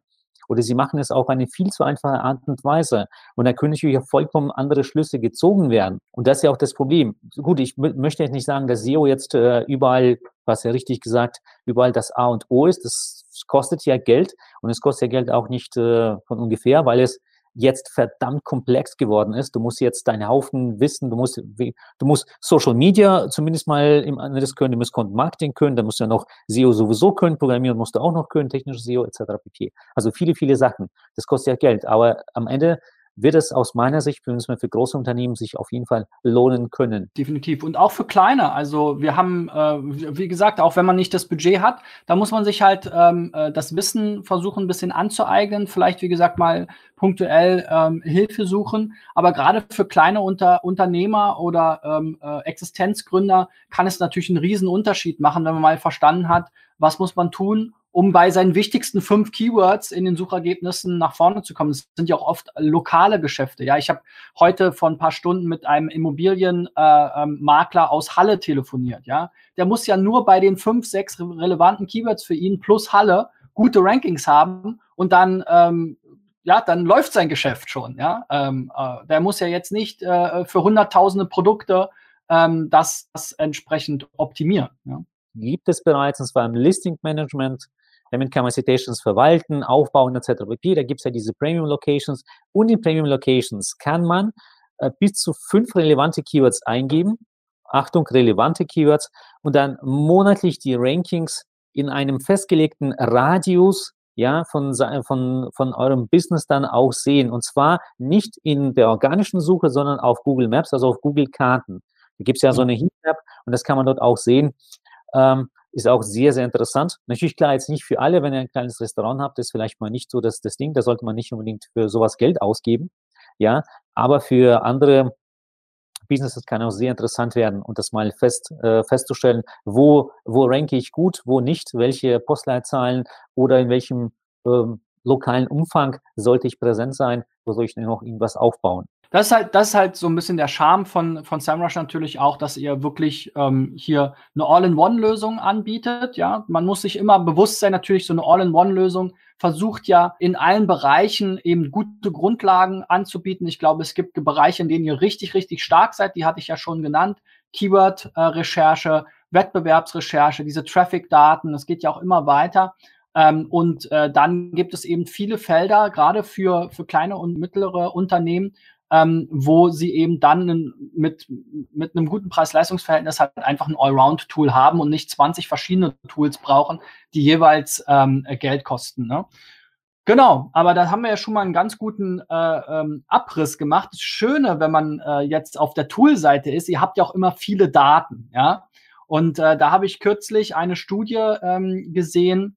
Speaker 5: oder sie machen es auf eine viel zu einfache Art und Weise. Und da können natürlich vollkommen andere Schlüsse gezogen werden. Und das ist ja auch das Problem. Gut, ich möchte jetzt nicht sagen, dass SEO jetzt äh, überall, was ja richtig gesagt, überall das A und O ist. Das kostet ja Geld und es kostet ja Geld auch nicht äh, von ungefähr, weil es jetzt verdammt komplex geworden ist. Du musst jetzt deinen Haufen wissen, du musst, du musst Social Media zumindest mal im anderes können, du musst Content Marketing können, dann musst du ja noch SEO sowieso können, programmieren musst du auch noch können, technisches SEO etc. pp. Also viele, viele Sachen. Das kostet ja Geld, aber am Ende wird es aus meiner Sicht für große Unternehmen sich auf jeden Fall lohnen können.
Speaker 1: Definitiv. Und auch für kleine. Also wir haben, äh, wie gesagt, auch wenn man nicht das Budget hat, da muss man sich halt ähm, äh, das Wissen versuchen, ein bisschen anzueignen. Vielleicht, wie gesagt, mal punktuell ähm, Hilfe suchen. Aber gerade für kleine Unter Unternehmer oder ähm, äh, Existenzgründer kann es natürlich einen riesen Unterschied machen, wenn man mal verstanden hat, was muss man tun, um bei seinen wichtigsten fünf Keywords in den Suchergebnissen nach vorne zu kommen. Das sind ja auch oft lokale Geschäfte. Ja, ich habe heute vor ein paar Stunden mit einem Immobilienmakler äh, ähm, aus Halle telefoniert. Ja, der muss ja nur bei den fünf, sechs relevanten Keywords für ihn plus Halle gute Rankings haben und dann ähm, ja, dann läuft sein Geschäft schon. Ja, ähm, äh, der muss ja jetzt nicht äh, für hunderttausende Produkte ähm, das, das entsprechend optimieren. Ja.
Speaker 5: Gibt es bereits, und zwar im Listing Management, damit kann man Citations verwalten, aufbauen etc. pp. Da gibt es ja diese Premium Locations. Und in Premium Locations kann man äh, bis zu fünf relevante Keywords eingeben. Achtung, relevante Keywords. Und dann monatlich die Rankings in einem festgelegten Radius ja, von, von, von eurem Business dann auch sehen. Und zwar nicht in der organischen Suche, sondern auf Google Maps, also auf Google Karten. Da gibt es ja so eine Heatmap und das kann man dort auch sehen. Ähm, ist auch sehr, sehr interessant. Natürlich klar, jetzt nicht für alle, wenn ihr ein kleines Restaurant habt, ist vielleicht mal nicht so das, das Ding, da sollte man nicht unbedingt für sowas Geld ausgeben. Ja, aber für andere Businesses kann auch sehr interessant werden und das mal fest, äh, festzustellen, wo, wo ranke ich gut, wo nicht, welche Postleitzahlen oder in welchem ähm, lokalen Umfang sollte ich präsent sein, wo soll ich denn noch irgendwas aufbauen.
Speaker 1: Das ist halt, das ist halt so ein bisschen der Charme von, von SEMrush natürlich auch, dass ihr wirklich ähm, hier eine All-in-One-Lösung anbietet. Ja, man muss sich immer bewusst sein, natürlich so eine All-in-One-Lösung versucht ja in allen Bereichen eben gute Grundlagen anzubieten. Ich glaube, es gibt Bereiche, in denen ihr richtig, richtig stark seid. Die hatte ich ja schon genannt. Keyword-Recherche, Wettbewerbsrecherche, diese Traffic-Daten. Das geht ja auch immer weiter. Ähm, und äh, dann gibt es eben viele Felder, gerade für, für kleine und mittlere Unternehmen, ähm, wo sie eben dann mit, mit einem guten Preis-Leistungs-Verhältnis halt einfach ein Allround-Tool haben und nicht 20 verschiedene Tools brauchen, die jeweils ähm, Geld kosten. Ne? Genau, aber da haben wir ja schon mal einen ganz guten äh, ähm, Abriss gemacht. Das Schöne, wenn man äh, jetzt auf der Tool-Seite ist, ihr habt ja auch immer viele Daten, ja. Und äh, da habe ich kürzlich eine Studie ähm, gesehen,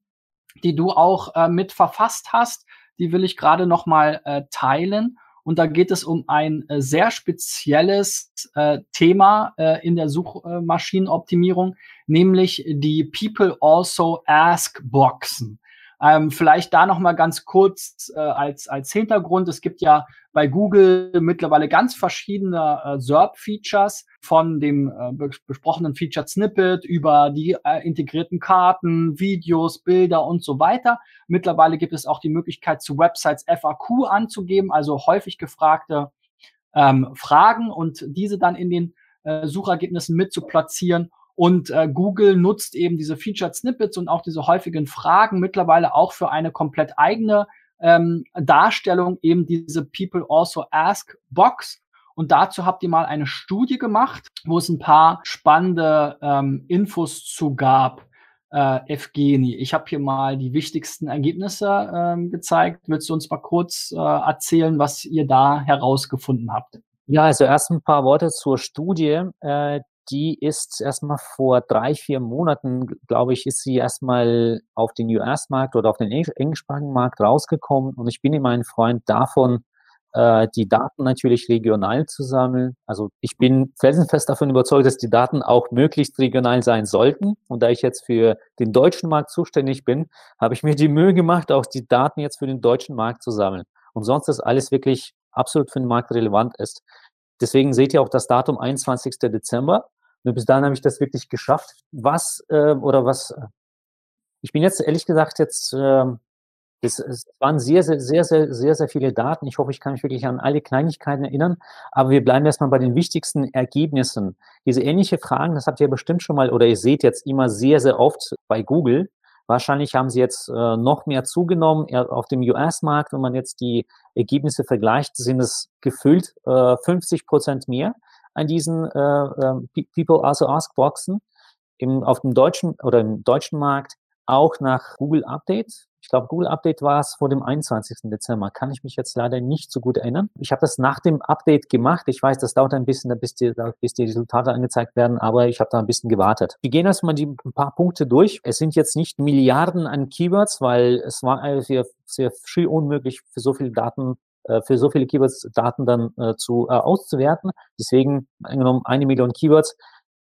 Speaker 1: die du auch äh, mit verfasst hast. Die will ich gerade noch mal äh, teilen. Und da geht es um ein äh, sehr spezielles äh, Thema äh, in der Suchmaschinenoptimierung, nämlich die People Also Ask Boxen. Ähm, vielleicht da noch mal ganz kurz äh, als, als Hintergrund. Es gibt ja bei Google mittlerweile ganz verschiedene äh, SERP-Features von dem äh, besprochenen Featured Snippet über die äh, integrierten Karten, Videos, Bilder und so weiter. Mittlerweile gibt es auch die Möglichkeit, zu Websites FAQ anzugeben, also häufig gefragte ähm, Fragen und diese dann in den äh, Suchergebnissen mit zu platzieren und äh, Google nutzt eben diese Featured Snippets und auch diese häufigen Fragen mittlerweile auch für eine komplett eigene ähm, Darstellung, eben diese People Also Ask Box. Und dazu habt ihr mal eine Studie gemacht, wo es ein paar spannende ähm, Infos zu gab. Äh, Evgeni, ich habe hier mal die wichtigsten Ergebnisse ähm, gezeigt. Willst du uns mal kurz äh, erzählen, was ihr da herausgefunden habt?
Speaker 5: Ja, also erst ein paar Worte zur Studie. Äh, die ist erstmal vor drei, vier Monaten, glaube ich, ist sie erstmal auf den US-Markt oder auf den englischsprachigen Markt rausgekommen. Und ich bin immer ein Freund davon, äh, die Daten natürlich regional zu sammeln. Also ich bin felsenfest davon überzeugt, dass die Daten auch möglichst regional sein sollten. Und da ich jetzt für den deutschen Markt zuständig bin, habe ich mir die Mühe gemacht, auch die Daten jetzt für den deutschen Markt zu sammeln. Und sonst ist alles wirklich absolut für den Markt relevant ist. Deswegen seht ihr auch das Datum 21. Dezember. Nur bis dahin habe ich das wirklich geschafft. Was äh, oder was? Ich bin jetzt ehrlich gesagt jetzt. Äh, es, es waren sehr, sehr, sehr, sehr, sehr, sehr viele Daten. Ich hoffe, ich kann mich wirklich an alle Kleinigkeiten erinnern. Aber wir bleiben erstmal bei den wichtigsten Ergebnissen. Diese ähnliche Fragen, das habt ihr bestimmt schon mal oder ihr seht jetzt immer sehr, sehr oft bei Google. Wahrscheinlich haben sie jetzt äh, noch mehr zugenommen. Auf dem US-Markt, wenn man jetzt die Ergebnisse vergleicht, sind es gefüllt äh, 50 Prozent mehr an diesen äh, äh, People Also Ask Boxen. Im, auf dem deutschen oder im deutschen Markt auch nach Google Update. Ich glaube, Google Update war es vor dem 21. Dezember. Kann ich mich jetzt leider nicht so gut erinnern. Ich habe das nach dem Update gemacht. Ich weiß, das dauert ein bisschen, bis die, bis die Resultate angezeigt werden, aber ich habe da ein bisschen gewartet. Wir gehen erstmal die ein paar Punkte durch. Es sind jetzt nicht Milliarden an Keywords, weil es war sehr, sehr früh unmöglich für so viele Daten äh, für so viele Keywords Daten dann äh, zu äh, auszuwerten. Deswegen angenommen eine Million Keywords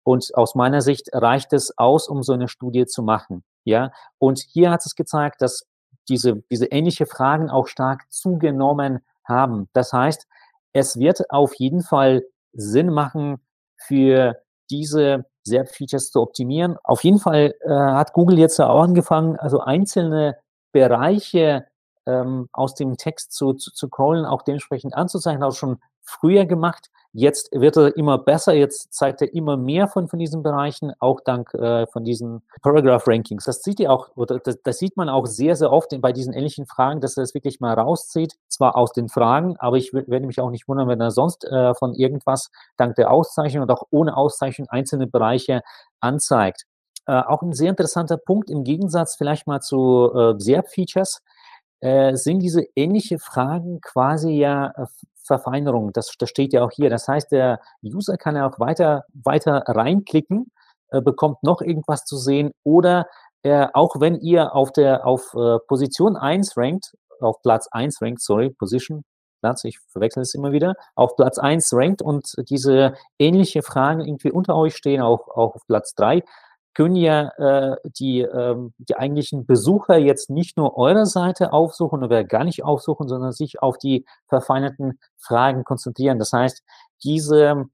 Speaker 5: und aus meiner Sicht reicht es aus, um so eine Studie zu machen. Ja, und hier hat es gezeigt, dass diese, diese ähnliche Fragen auch stark zugenommen haben. Das heißt, es wird auf jeden Fall Sinn machen, für diese SERP-Features zu optimieren. Auf jeden Fall äh, hat Google jetzt auch angefangen, also einzelne Bereiche ähm, aus dem Text zu, zu, zu crawlen, auch dementsprechend anzuzeichnen, auch schon früher gemacht. Jetzt wird er immer besser, jetzt zeigt er immer mehr von, von diesen Bereichen, auch dank äh, von diesen Paragraph Rankings. Das sieht ihr auch, oder das, das sieht man auch sehr, sehr oft bei diesen ähnlichen Fragen, dass er das wirklich mal rauszieht, zwar aus den Fragen, aber ich werde mich auch nicht wundern, wenn er sonst äh, von irgendwas dank der Auszeichnung und auch ohne Auszeichnung einzelne Bereiche anzeigt. Äh, auch ein sehr interessanter Punkt im Gegensatz vielleicht mal zu äh, SERP-Features äh, sind diese ähnliche Fragen quasi ja äh, Verfeinerung. Das, das steht ja auch hier. Das heißt, der User kann ja auch weiter, weiter reinklicken, äh, bekommt noch irgendwas zu sehen oder äh, auch wenn ihr auf der auf äh, Position 1 rankt, auf Platz 1 rankt, sorry, Position, Platz, ich verwechsel es immer wieder, auf Platz 1 rankt und diese ähnliche Fragen irgendwie unter euch stehen, auch, auch auf Platz 3, können ja äh, die, ähm, die eigentlichen Besucher jetzt nicht nur eure Seite aufsuchen oder gar nicht aufsuchen, sondern sich auf die verfeinerten Fragen konzentrieren. Das heißt, diese,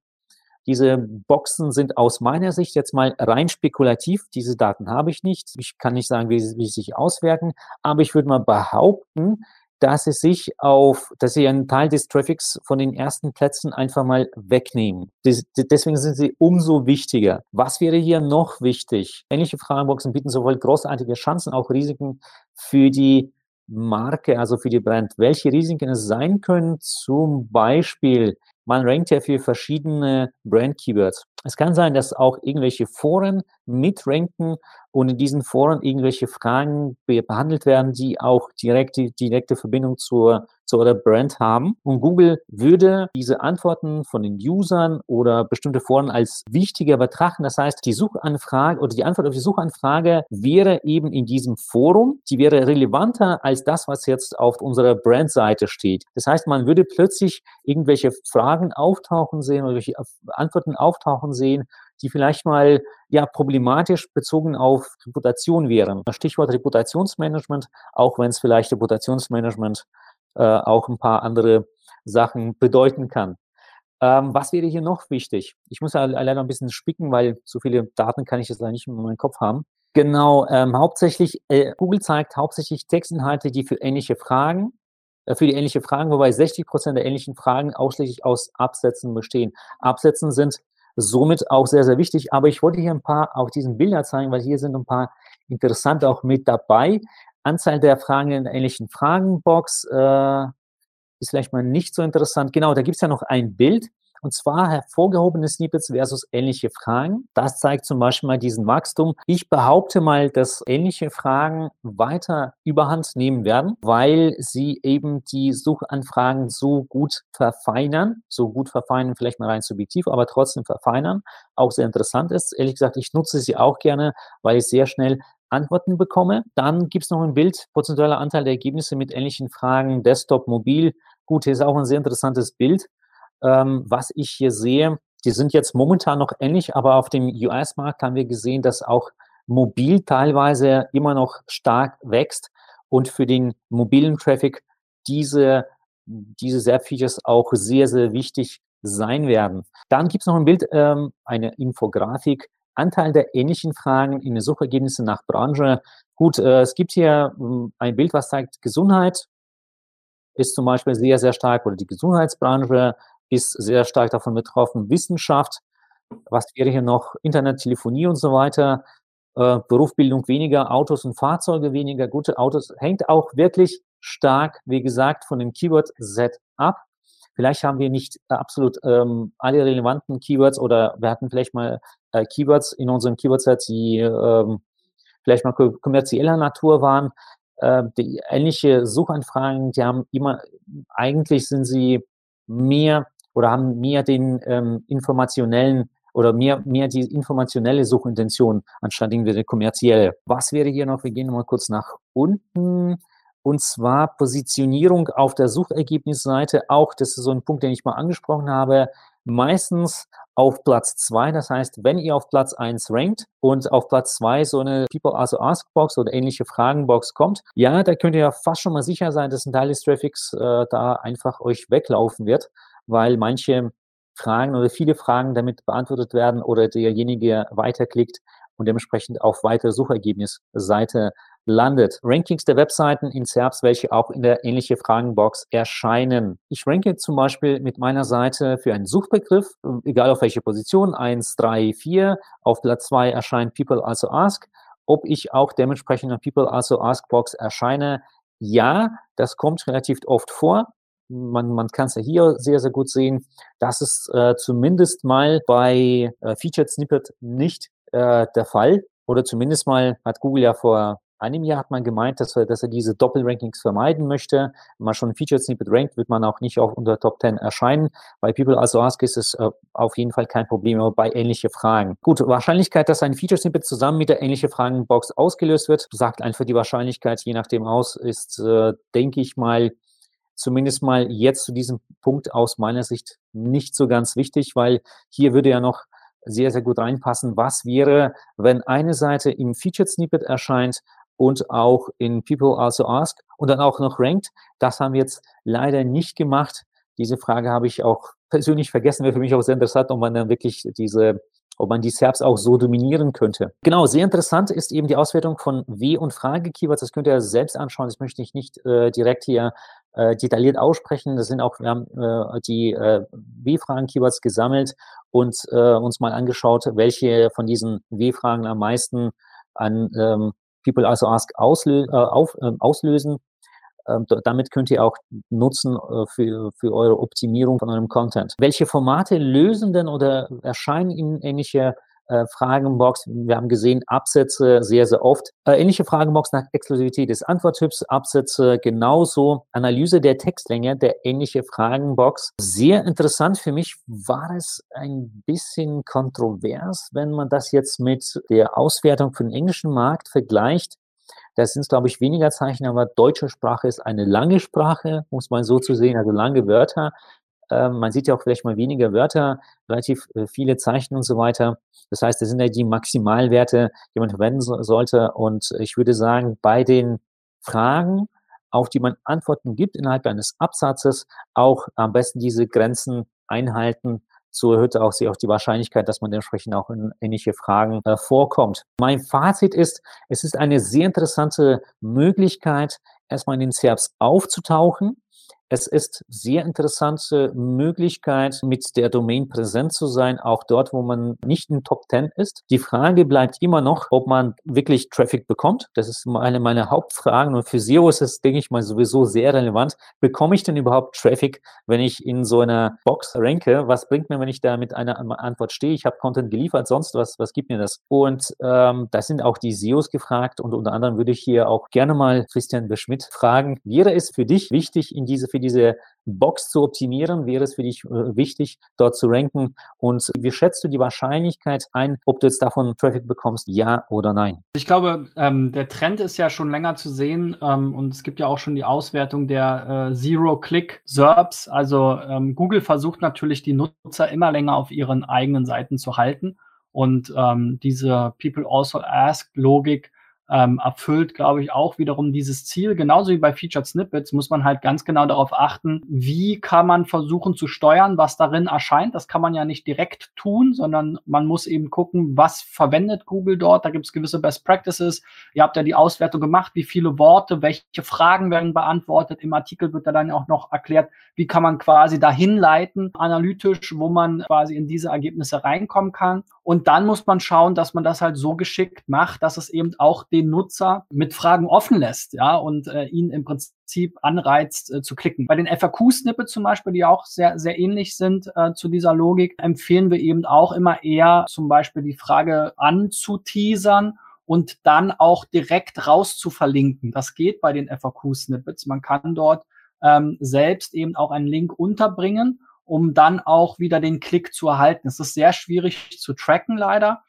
Speaker 5: diese Boxen sind aus meiner Sicht jetzt mal rein spekulativ. Diese Daten habe ich nicht. Ich kann nicht sagen, wie, wie sie sich auswirken, aber ich würde mal behaupten, dass sie sich auf, dass sie einen Teil des Traffics von den ersten Plätzen einfach mal wegnehmen. deswegen sind sie umso wichtiger. Was wäre hier noch wichtig? Ähnliche Fragenboxen bieten sowohl großartige Chancen, auch Risiken für die Marke, also für die Brand. Welche Risiken es sein können? Zum Beispiel, man rankt ja für verschiedene Brand-Keywords. Es kann sein, dass auch irgendwelche Foren mitranken und in diesen Foren irgendwelche Fragen behandelt werden, die auch direkt die direkte Verbindung zur, zu eurer Brand haben. Und Google würde diese Antworten von den Usern oder bestimmte Foren als wichtiger betrachten. Das heißt, die Suchanfrage oder die Antwort auf die Suchanfrage wäre eben in diesem Forum, die wäre relevanter als das, was jetzt auf unserer Brandseite steht. Das heißt, man würde plötzlich irgendwelche Fragen auftauchen sehen oder welche Antworten auftauchen sehen, die vielleicht mal ja problematisch bezogen auf Reputation wären. Stichwort Reputationsmanagement, auch wenn es vielleicht Reputationsmanagement äh, auch ein paar andere Sachen bedeuten kann. Ähm, was wäre hier noch wichtig? Ich muss ja leider ein bisschen spicken, weil so viele Daten kann ich jetzt leider nicht in meinem Kopf haben. Genau, ähm, hauptsächlich, äh, Google zeigt hauptsächlich Textinhalte, die für ähnliche Fragen, äh, für die ähnliche Fragen, wobei 60 Prozent der ähnlichen Fragen ausschließlich aus Absätzen bestehen. Absätzen sind somit auch sehr, sehr wichtig. Aber ich wollte hier ein paar auf diesen Bilder zeigen, weil hier sind ein paar interessante auch mit dabei. Anzahl der Fragen in der ähnlichen Fragenbox äh, ist vielleicht mal nicht so interessant. Genau, da gibt es ja noch ein Bild. Und zwar hervorgehobene Snippets versus ähnliche Fragen. Das zeigt zum Beispiel mal diesen Wachstum. Ich behaupte mal, dass ähnliche Fragen weiter überhand nehmen werden, weil sie eben die Suchanfragen so gut verfeinern, so gut verfeinern, vielleicht mal rein subjektiv, aber trotzdem verfeinern. Auch sehr interessant ist. Ehrlich gesagt, ich nutze sie auch gerne, weil ich sehr schnell Antworten bekomme. Dann gibt es noch ein Bild, prozentualer Anteil der Ergebnisse mit ähnlichen Fragen, Desktop, Mobil. Gut, hier ist auch ein sehr interessantes Bild ähm, was ich hier sehe, die sind jetzt momentan noch ähnlich, aber auf dem US-Markt haben wir gesehen, dass auch mobil teilweise immer noch stark wächst und für den mobilen Traffic diese, diese SERP-Features auch sehr, sehr wichtig sein werden. Dann gibt es noch ein Bild, ähm, eine Infografik, Anteil der ähnlichen Fragen in den Suchergebnissen nach Branche. Gut, äh, es gibt hier äh, ein Bild, was zeigt, Gesundheit ist zum Beispiel sehr, sehr stark oder die Gesundheitsbranche, ist sehr stark davon betroffen. Wissenschaft, was wäre hier noch? Internet, Telefonie und so weiter. Äh, Berufsbildung weniger, Autos und Fahrzeuge weniger, gute Autos. Hängt auch wirklich stark, wie gesagt, von dem Keyword-Set ab. Vielleicht haben wir nicht absolut ähm, alle relevanten Keywords oder wir hatten vielleicht mal äh, Keywords in unserem Keyword-Set, die ähm, vielleicht mal kommerzieller Natur waren. Äh, die ähnliche Suchanfragen, die haben immer, eigentlich sind sie mehr oder haben mehr den ähm, informationellen oder mehr, mehr die informationelle Suchintention anstatt irgendwie kommerzielle. Was wäre hier noch? Wir gehen mal kurz nach unten. Und zwar Positionierung auf der Suchergebnisseite. Auch, das ist so ein Punkt, den ich mal angesprochen habe, meistens auf Platz zwei. Das heißt, wenn ihr auf Platz eins rankt und auf Platz zwei so eine People also Ask Box oder ähnliche Fragenbox kommt, ja, da könnt ihr ja fast schon mal sicher sein, dass ein Teil des Traffics äh, da einfach euch weglaufen wird weil manche Fragen oder viele Fragen damit beantwortet werden oder derjenige weiterklickt und dementsprechend auf weitere Suchergebnisseite landet. Rankings der Webseiten in SERPs, welche auch in der ähnliche Fragenbox erscheinen. Ich ranke zum Beispiel mit meiner Seite für einen Suchbegriff, egal auf welche Position, 1, 3, 4. Auf Platz 2 erscheint People Also Ask. Ob ich auch dementsprechend in People Also Ask Box erscheine, ja, das kommt relativ oft vor man, man kann es ja hier sehr, sehr gut sehen, dass es äh, zumindest mal bei äh, Featured Snippet nicht äh, der Fall oder zumindest mal hat Google ja vor einem Jahr hat man gemeint, dass er, dass er diese Doppelrankings vermeiden möchte. Wenn man schon ein Featured Snippet rankt, wird man auch nicht auch unter Top 10 erscheinen. Bei People Also Ask ist es äh, auf jeden Fall kein Problem, aber bei ähnliche Fragen. Gut, Wahrscheinlichkeit, dass ein Featured Snippet zusammen mit der ähnliche Fragenbox ausgelöst wird, sagt einfach die Wahrscheinlichkeit, je nachdem aus, ist, äh, denke ich mal, zumindest mal jetzt zu diesem Punkt aus meiner Sicht nicht so ganz wichtig, weil hier würde ja noch sehr, sehr gut reinpassen. Was wäre, wenn eine Seite im Featured Snippet erscheint und auch in People Also Ask und dann auch noch Ranked? Das haben wir jetzt leider nicht gemacht. Diese Frage habe ich auch persönlich vergessen. Wäre für mich auch sehr interessant, ob man dann wirklich diese ob man die SERPs auch so dominieren könnte. Genau, sehr interessant ist eben die Auswertung von W- und Frage-Keywords. Das könnt ihr selbst anschauen. Das möchte ich nicht äh, direkt hier äh, detailliert aussprechen. Das sind auch, wir haben äh, die äh, W-Fragen-Keywords gesammelt und äh, uns mal angeschaut, welche von diesen W-Fragen am meisten an ähm, People Also Ask auslö äh, auf, äh, auslösen. Ähm, damit könnt ihr auch nutzen äh, für, für eure Optimierung von eurem Content. Welche Formate lösen denn oder erscheinen in ähnliche äh, Fragenbox. Wir haben gesehen, Absätze sehr, sehr oft. Äh, ähnliche Fragenbox nach Exklusivität des Antworttyps, Absätze genauso. Analyse der Textlänge der ähnliche Fragenbox. Sehr interessant für mich war es ein bisschen kontrovers, wenn man das jetzt mit der Auswertung für den englischen Markt vergleicht. Das sind, glaube ich, weniger Zeichen, aber deutsche Sprache ist eine lange Sprache, muss man so zu sehen, also lange Wörter. Ähm, man sieht ja auch vielleicht mal weniger Wörter, relativ äh, viele Zeichen und so weiter. Das heißt, das sind ja die Maximalwerte, die man verwenden so, sollte. Und ich würde sagen, bei den Fragen, auf die man Antworten gibt innerhalb eines Absatzes, auch am besten diese Grenzen einhalten, so erhöht auch sich auch die Wahrscheinlichkeit, dass man dementsprechend auch in ähnliche Fragen äh, vorkommt. Mein Fazit ist, es ist eine sehr interessante Möglichkeit, erstmal in den SERPs aufzutauchen, es ist sehr interessante Möglichkeit, mit der Domain präsent zu sein, auch dort, wo man nicht in Top 10 ist. Die Frage bleibt immer noch, ob man wirklich Traffic bekommt. Das ist eine meiner Hauptfragen und für SEO ist es, denke ich mal, sowieso sehr relevant. Bekomme ich denn überhaupt Traffic, wenn ich in so einer Box ranke? Was bringt mir, wenn ich da mit einer Antwort stehe? Ich habe Content geliefert, sonst was, was gibt mir das? Und ähm, da sind auch die SEOs gefragt und unter anderem würde ich hier auch gerne mal Christian Beschmidt fragen, wäre es für dich wichtig, in diese für diese Box zu optimieren, wäre es für dich äh, wichtig, dort zu ranken. Und wie schätzt du die Wahrscheinlichkeit ein, ob du jetzt davon Traffic bekommst, ja oder nein?
Speaker 1: Ich glaube, ähm, der Trend ist ja schon länger zu sehen ähm, und es gibt ja auch schon die Auswertung der äh, Zero-Click-SERPs. Also ähm, Google versucht natürlich, die Nutzer immer länger auf ihren eigenen Seiten zu halten. Und ähm, diese People also ask Logik ähm, erfüllt, glaube ich, auch wiederum dieses Ziel. Genauso wie bei Featured Snippets muss man halt ganz genau darauf achten, wie kann man versuchen zu steuern, was darin erscheint. Das kann man ja nicht direkt tun, sondern man muss eben gucken, was verwendet Google dort. Da gibt es gewisse Best Practices. Ihr habt ja die Auswertung gemacht, wie viele Worte, welche Fragen werden beantwortet. Im Artikel wird da dann auch noch erklärt, wie kann man quasi dahin leiten, analytisch, wo man quasi in diese Ergebnisse reinkommen kann. Und dann muss man schauen, dass man das halt so geschickt macht, dass es eben auch Nutzer mit Fragen offen lässt, ja, und äh, ihn im Prinzip anreizt äh, zu klicken. Bei den FAQ-Snippets zum Beispiel, die auch sehr, sehr ähnlich sind äh, zu dieser Logik, empfehlen wir eben auch immer eher zum Beispiel die Frage anzuteasern und dann auch direkt raus zu verlinken. Das geht bei den FAQ-Snippets. Man kann dort ähm, selbst eben auch einen Link unterbringen um dann auch wieder den Klick zu erhalten. Es ist sehr schwierig zu tracken, leider.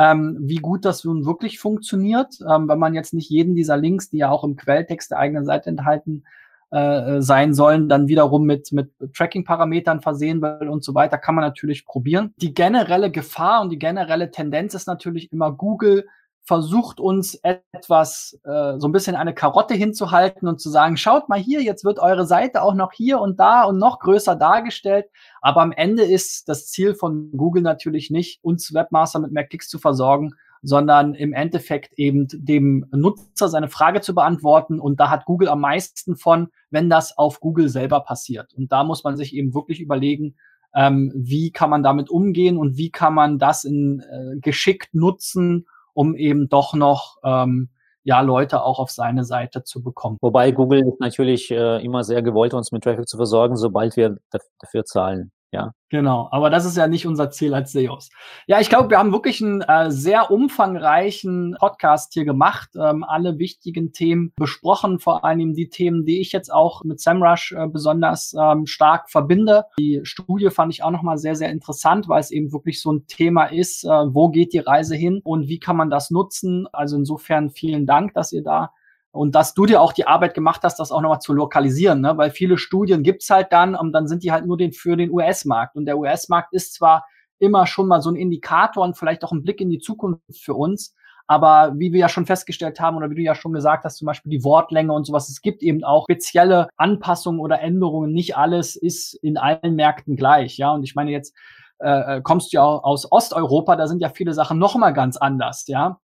Speaker 1: Ähm, wie gut das nun wirklich funktioniert, ähm, wenn man jetzt nicht jeden dieser Links, die ja auch im Quelltext der eigenen Seite enthalten äh, sein sollen, dann wiederum mit, mit Tracking-Parametern versehen will und so weiter, kann man natürlich probieren. Die generelle Gefahr und die generelle Tendenz ist natürlich immer Google versucht uns etwas, äh, so ein bisschen eine Karotte hinzuhalten und zu sagen, schaut mal hier, jetzt wird eure Seite auch noch hier und da und noch größer dargestellt. Aber am Ende ist das Ziel von Google natürlich nicht, uns Webmaster mit mehr Klicks zu versorgen, sondern im Endeffekt eben dem Nutzer seine Frage zu beantworten. Und da hat Google am meisten von, wenn das auf Google selber passiert. Und da muss man sich eben wirklich überlegen, ähm, wie kann man damit umgehen und wie kann man das in äh, geschickt nutzen, um eben doch noch ähm, ja, Leute auch auf seine Seite zu bekommen.
Speaker 5: Wobei Google natürlich äh, immer sehr gewollt, uns mit Traffic zu versorgen, sobald wir dafür zahlen. Ja.
Speaker 1: Genau, aber das ist ja nicht unser Ziel als SEOs. Ja, ich glaube, wir haben wirklich einen äh, sehr umfangreichen Podcast hier gemacht, ähm, alle wichtigen Themen besprochen, vor allem die Themen, die ich jetzt auch mit SEMrush äh, besonders ähm, stark verbinde. Die Studie fand ich auch nochmal sehr, sehr interessant, weil es eben wirklich so ein Thema ist, äh, wo geht die Reise hin und wie kann man das nutzen. Also insofern vielen Dank, dass ihr da und dass du dir auch die Arbeit gemacht hast, das auch nochmal zu lokalisieren, ne? weil viele Studien gibt's halt dann und dann sind die halt nur den, für den US-Markt. Und der US-Markt ist zwar immer schon mal so ein Indikator und vielleicht auch ein Blick in die Zukunft für uns, aber wie wir ja schon festgestellt haben oder wie du ja schon gesagt hast, zum Beispiel die Wortlänge und sowas, es gibt eben auch spezielle Anpassungen oder Änderungen. Nicht alles ist in allen Märkten gleich. Ja, und ich meine jetzt, äh, äh kommst du ja aus Osteuropa, da sind ja viele Sachen noch mal ganz anders. Ja,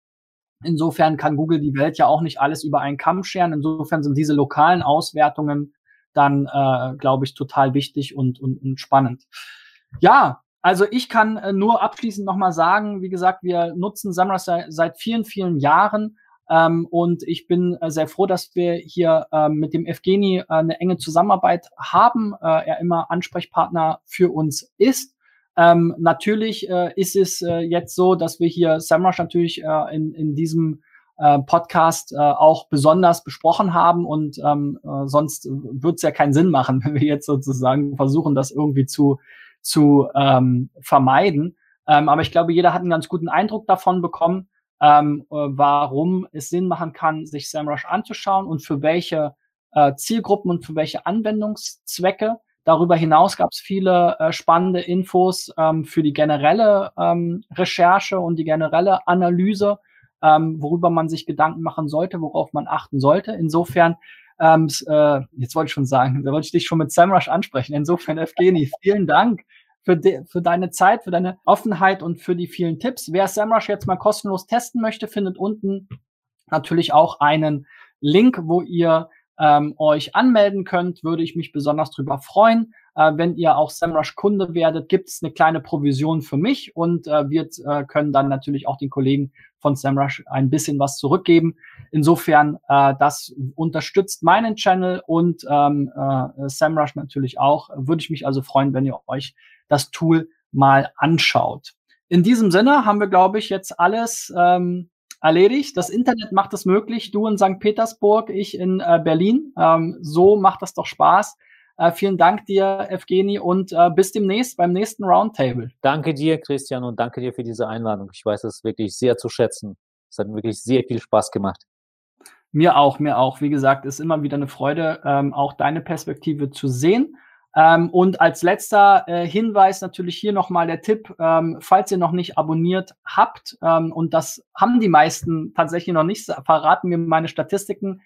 Speaker 1: Insofern kann Google die Welt ja auch nicht alles über einen Kamm scheren. Insofern sind diese lokalen Auswertungen dann, äh, glaube ich, total wichtig und, und, und spannend. Ja, also ich kann äh, nur abschließend nochmal sagen, wie gesagt, wir nutzen Samras seit vielen, vielen Jahren. Ähm, und ich bin äh, sehr froh, dass wir hier äh, mit dem Evgeni äh, eine enge Zusammenarbeit haben. Äh, er immer Ansprechpartner für uns ist. Ähm, natürlich äh, ist es äh, jetzt so, dass wir hier SEMrush natürlich äh, in, in diesem äh, Podcast äh, auch besonders besprochen haben und ähm, äh, sonst wird es ja keinen Sinn machen, wenn wir jetzt sozusagen versuchen, das irgendwie zu, zu ähm, vermeiden. Ähm, aber ich glaube, jeder hat einen ganz guten Eindruck davon bekommen, ähm, äh, warum es Sinn machen kann, sich SEMrush anzuschauen und für welche äh, Zielgruppen und für welche Anwendungszwecke. Darüber hinaus gab es viele äh, spannende Infos ähm, für die generelle ähm, Recherche und die generelle Analyse, ähm, worüber man sich Gedanken machen sollte, worauf man achten sollte. Insofern, ähm, äh, jetzt wollte ich schon sagen, da wollte ich dich schon mit SEMrush ansprechen. Insofern, Evgeni, vielen Dank für, de, für deine Zeit, für deine Offenheit und für die vielen Tipps. Wer SEMrush jetzt mal kostenlos testen möchte, findet unten natürlich auch einen Link, wo ihr ähm, euch anmelden könnt, würde ich mich besonders drüber freuen. Äh, wenn ihr auch SEMrush Kunde werdet, gibt es eine kleine Provision für mich und äh, wir äh, können dann natürlich auch den Kollegen von SEMrush ein bisschen was zurückgeben. Insofern, äh, das unterstützt meinen Channel und ähm, äh, SEMrush natürlich auch. Würde ich mich also freuen, wenn ihr euch das Tool mal anschaut. In diesem Sinne haben wir, glaube ich, jetzt alles ähm, erledigt. Das Internet macht es möglich. Du in St. Petersburg, ich in äh, Berlin. Ähm, so macht das doch Spaß. Äh, vielen Dank dir, Evgeni, und äh, bis demnächst beim nächsten Roundtable.
Speaker 5: Danke dir, Christian, und danke dir für diese Einladung. Ich weiß es wirklich sehr zu schätzen. Es hat wirklich sehr viel Spaß gemacht.
Speaker 1: Mir auch, mir auch. Wie gesagt, ist immer wieder eine Freude, ähm, auch deine Perspektive zu sehen. Ähm, und als letzter äh, Hinweis natürlich hier nochmal der Tipp, ähm, falls ihr noch nicht abonniert habt, ähm, und das haben die meisten tatsächlich noch nicht, verraten mir meine Statistiken,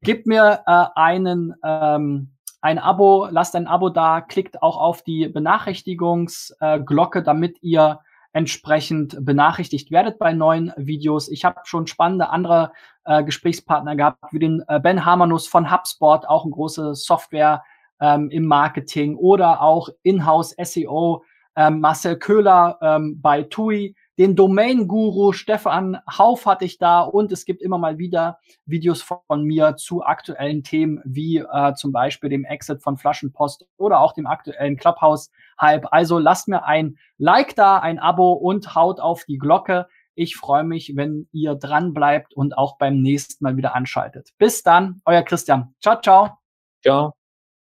Speaker 1: gebt mir äh, einen, ähm, ein Abo, lasst ein Abo da, klickt auch auf die Benachrichtigungsglocke, äh, damit ihr entsprechend benachrichtigt werdet bei neuen Videos. Ich habe schon spannende andere äh, Gesprächspartner gehabt, wie den äh, Ben Hamanus von HubSpot, auch ein große Software- ähm, im Marketing oder auch Inhouse SEO, ähm, Marcel Köhler ähm, bei TUI, den Domain-Guru Stefan Hauf hatte ich da und es gibt immer mal wieder Videos von mir zu aktuellen Themen wie äh, zum Beispiel dem Exit von Flaschenpost oder auch dem aktuellen Clubhouse-Hype. Also lasst mir ein Like da, ein Abo und haut auf die Glocke. Ich freue mich, wenn ihr dran bleibt und auch beim nächsten Mal wieder anschaltet. Bis dann, euer Christian. Ciao, ciao.
Speaker 5: Ciao.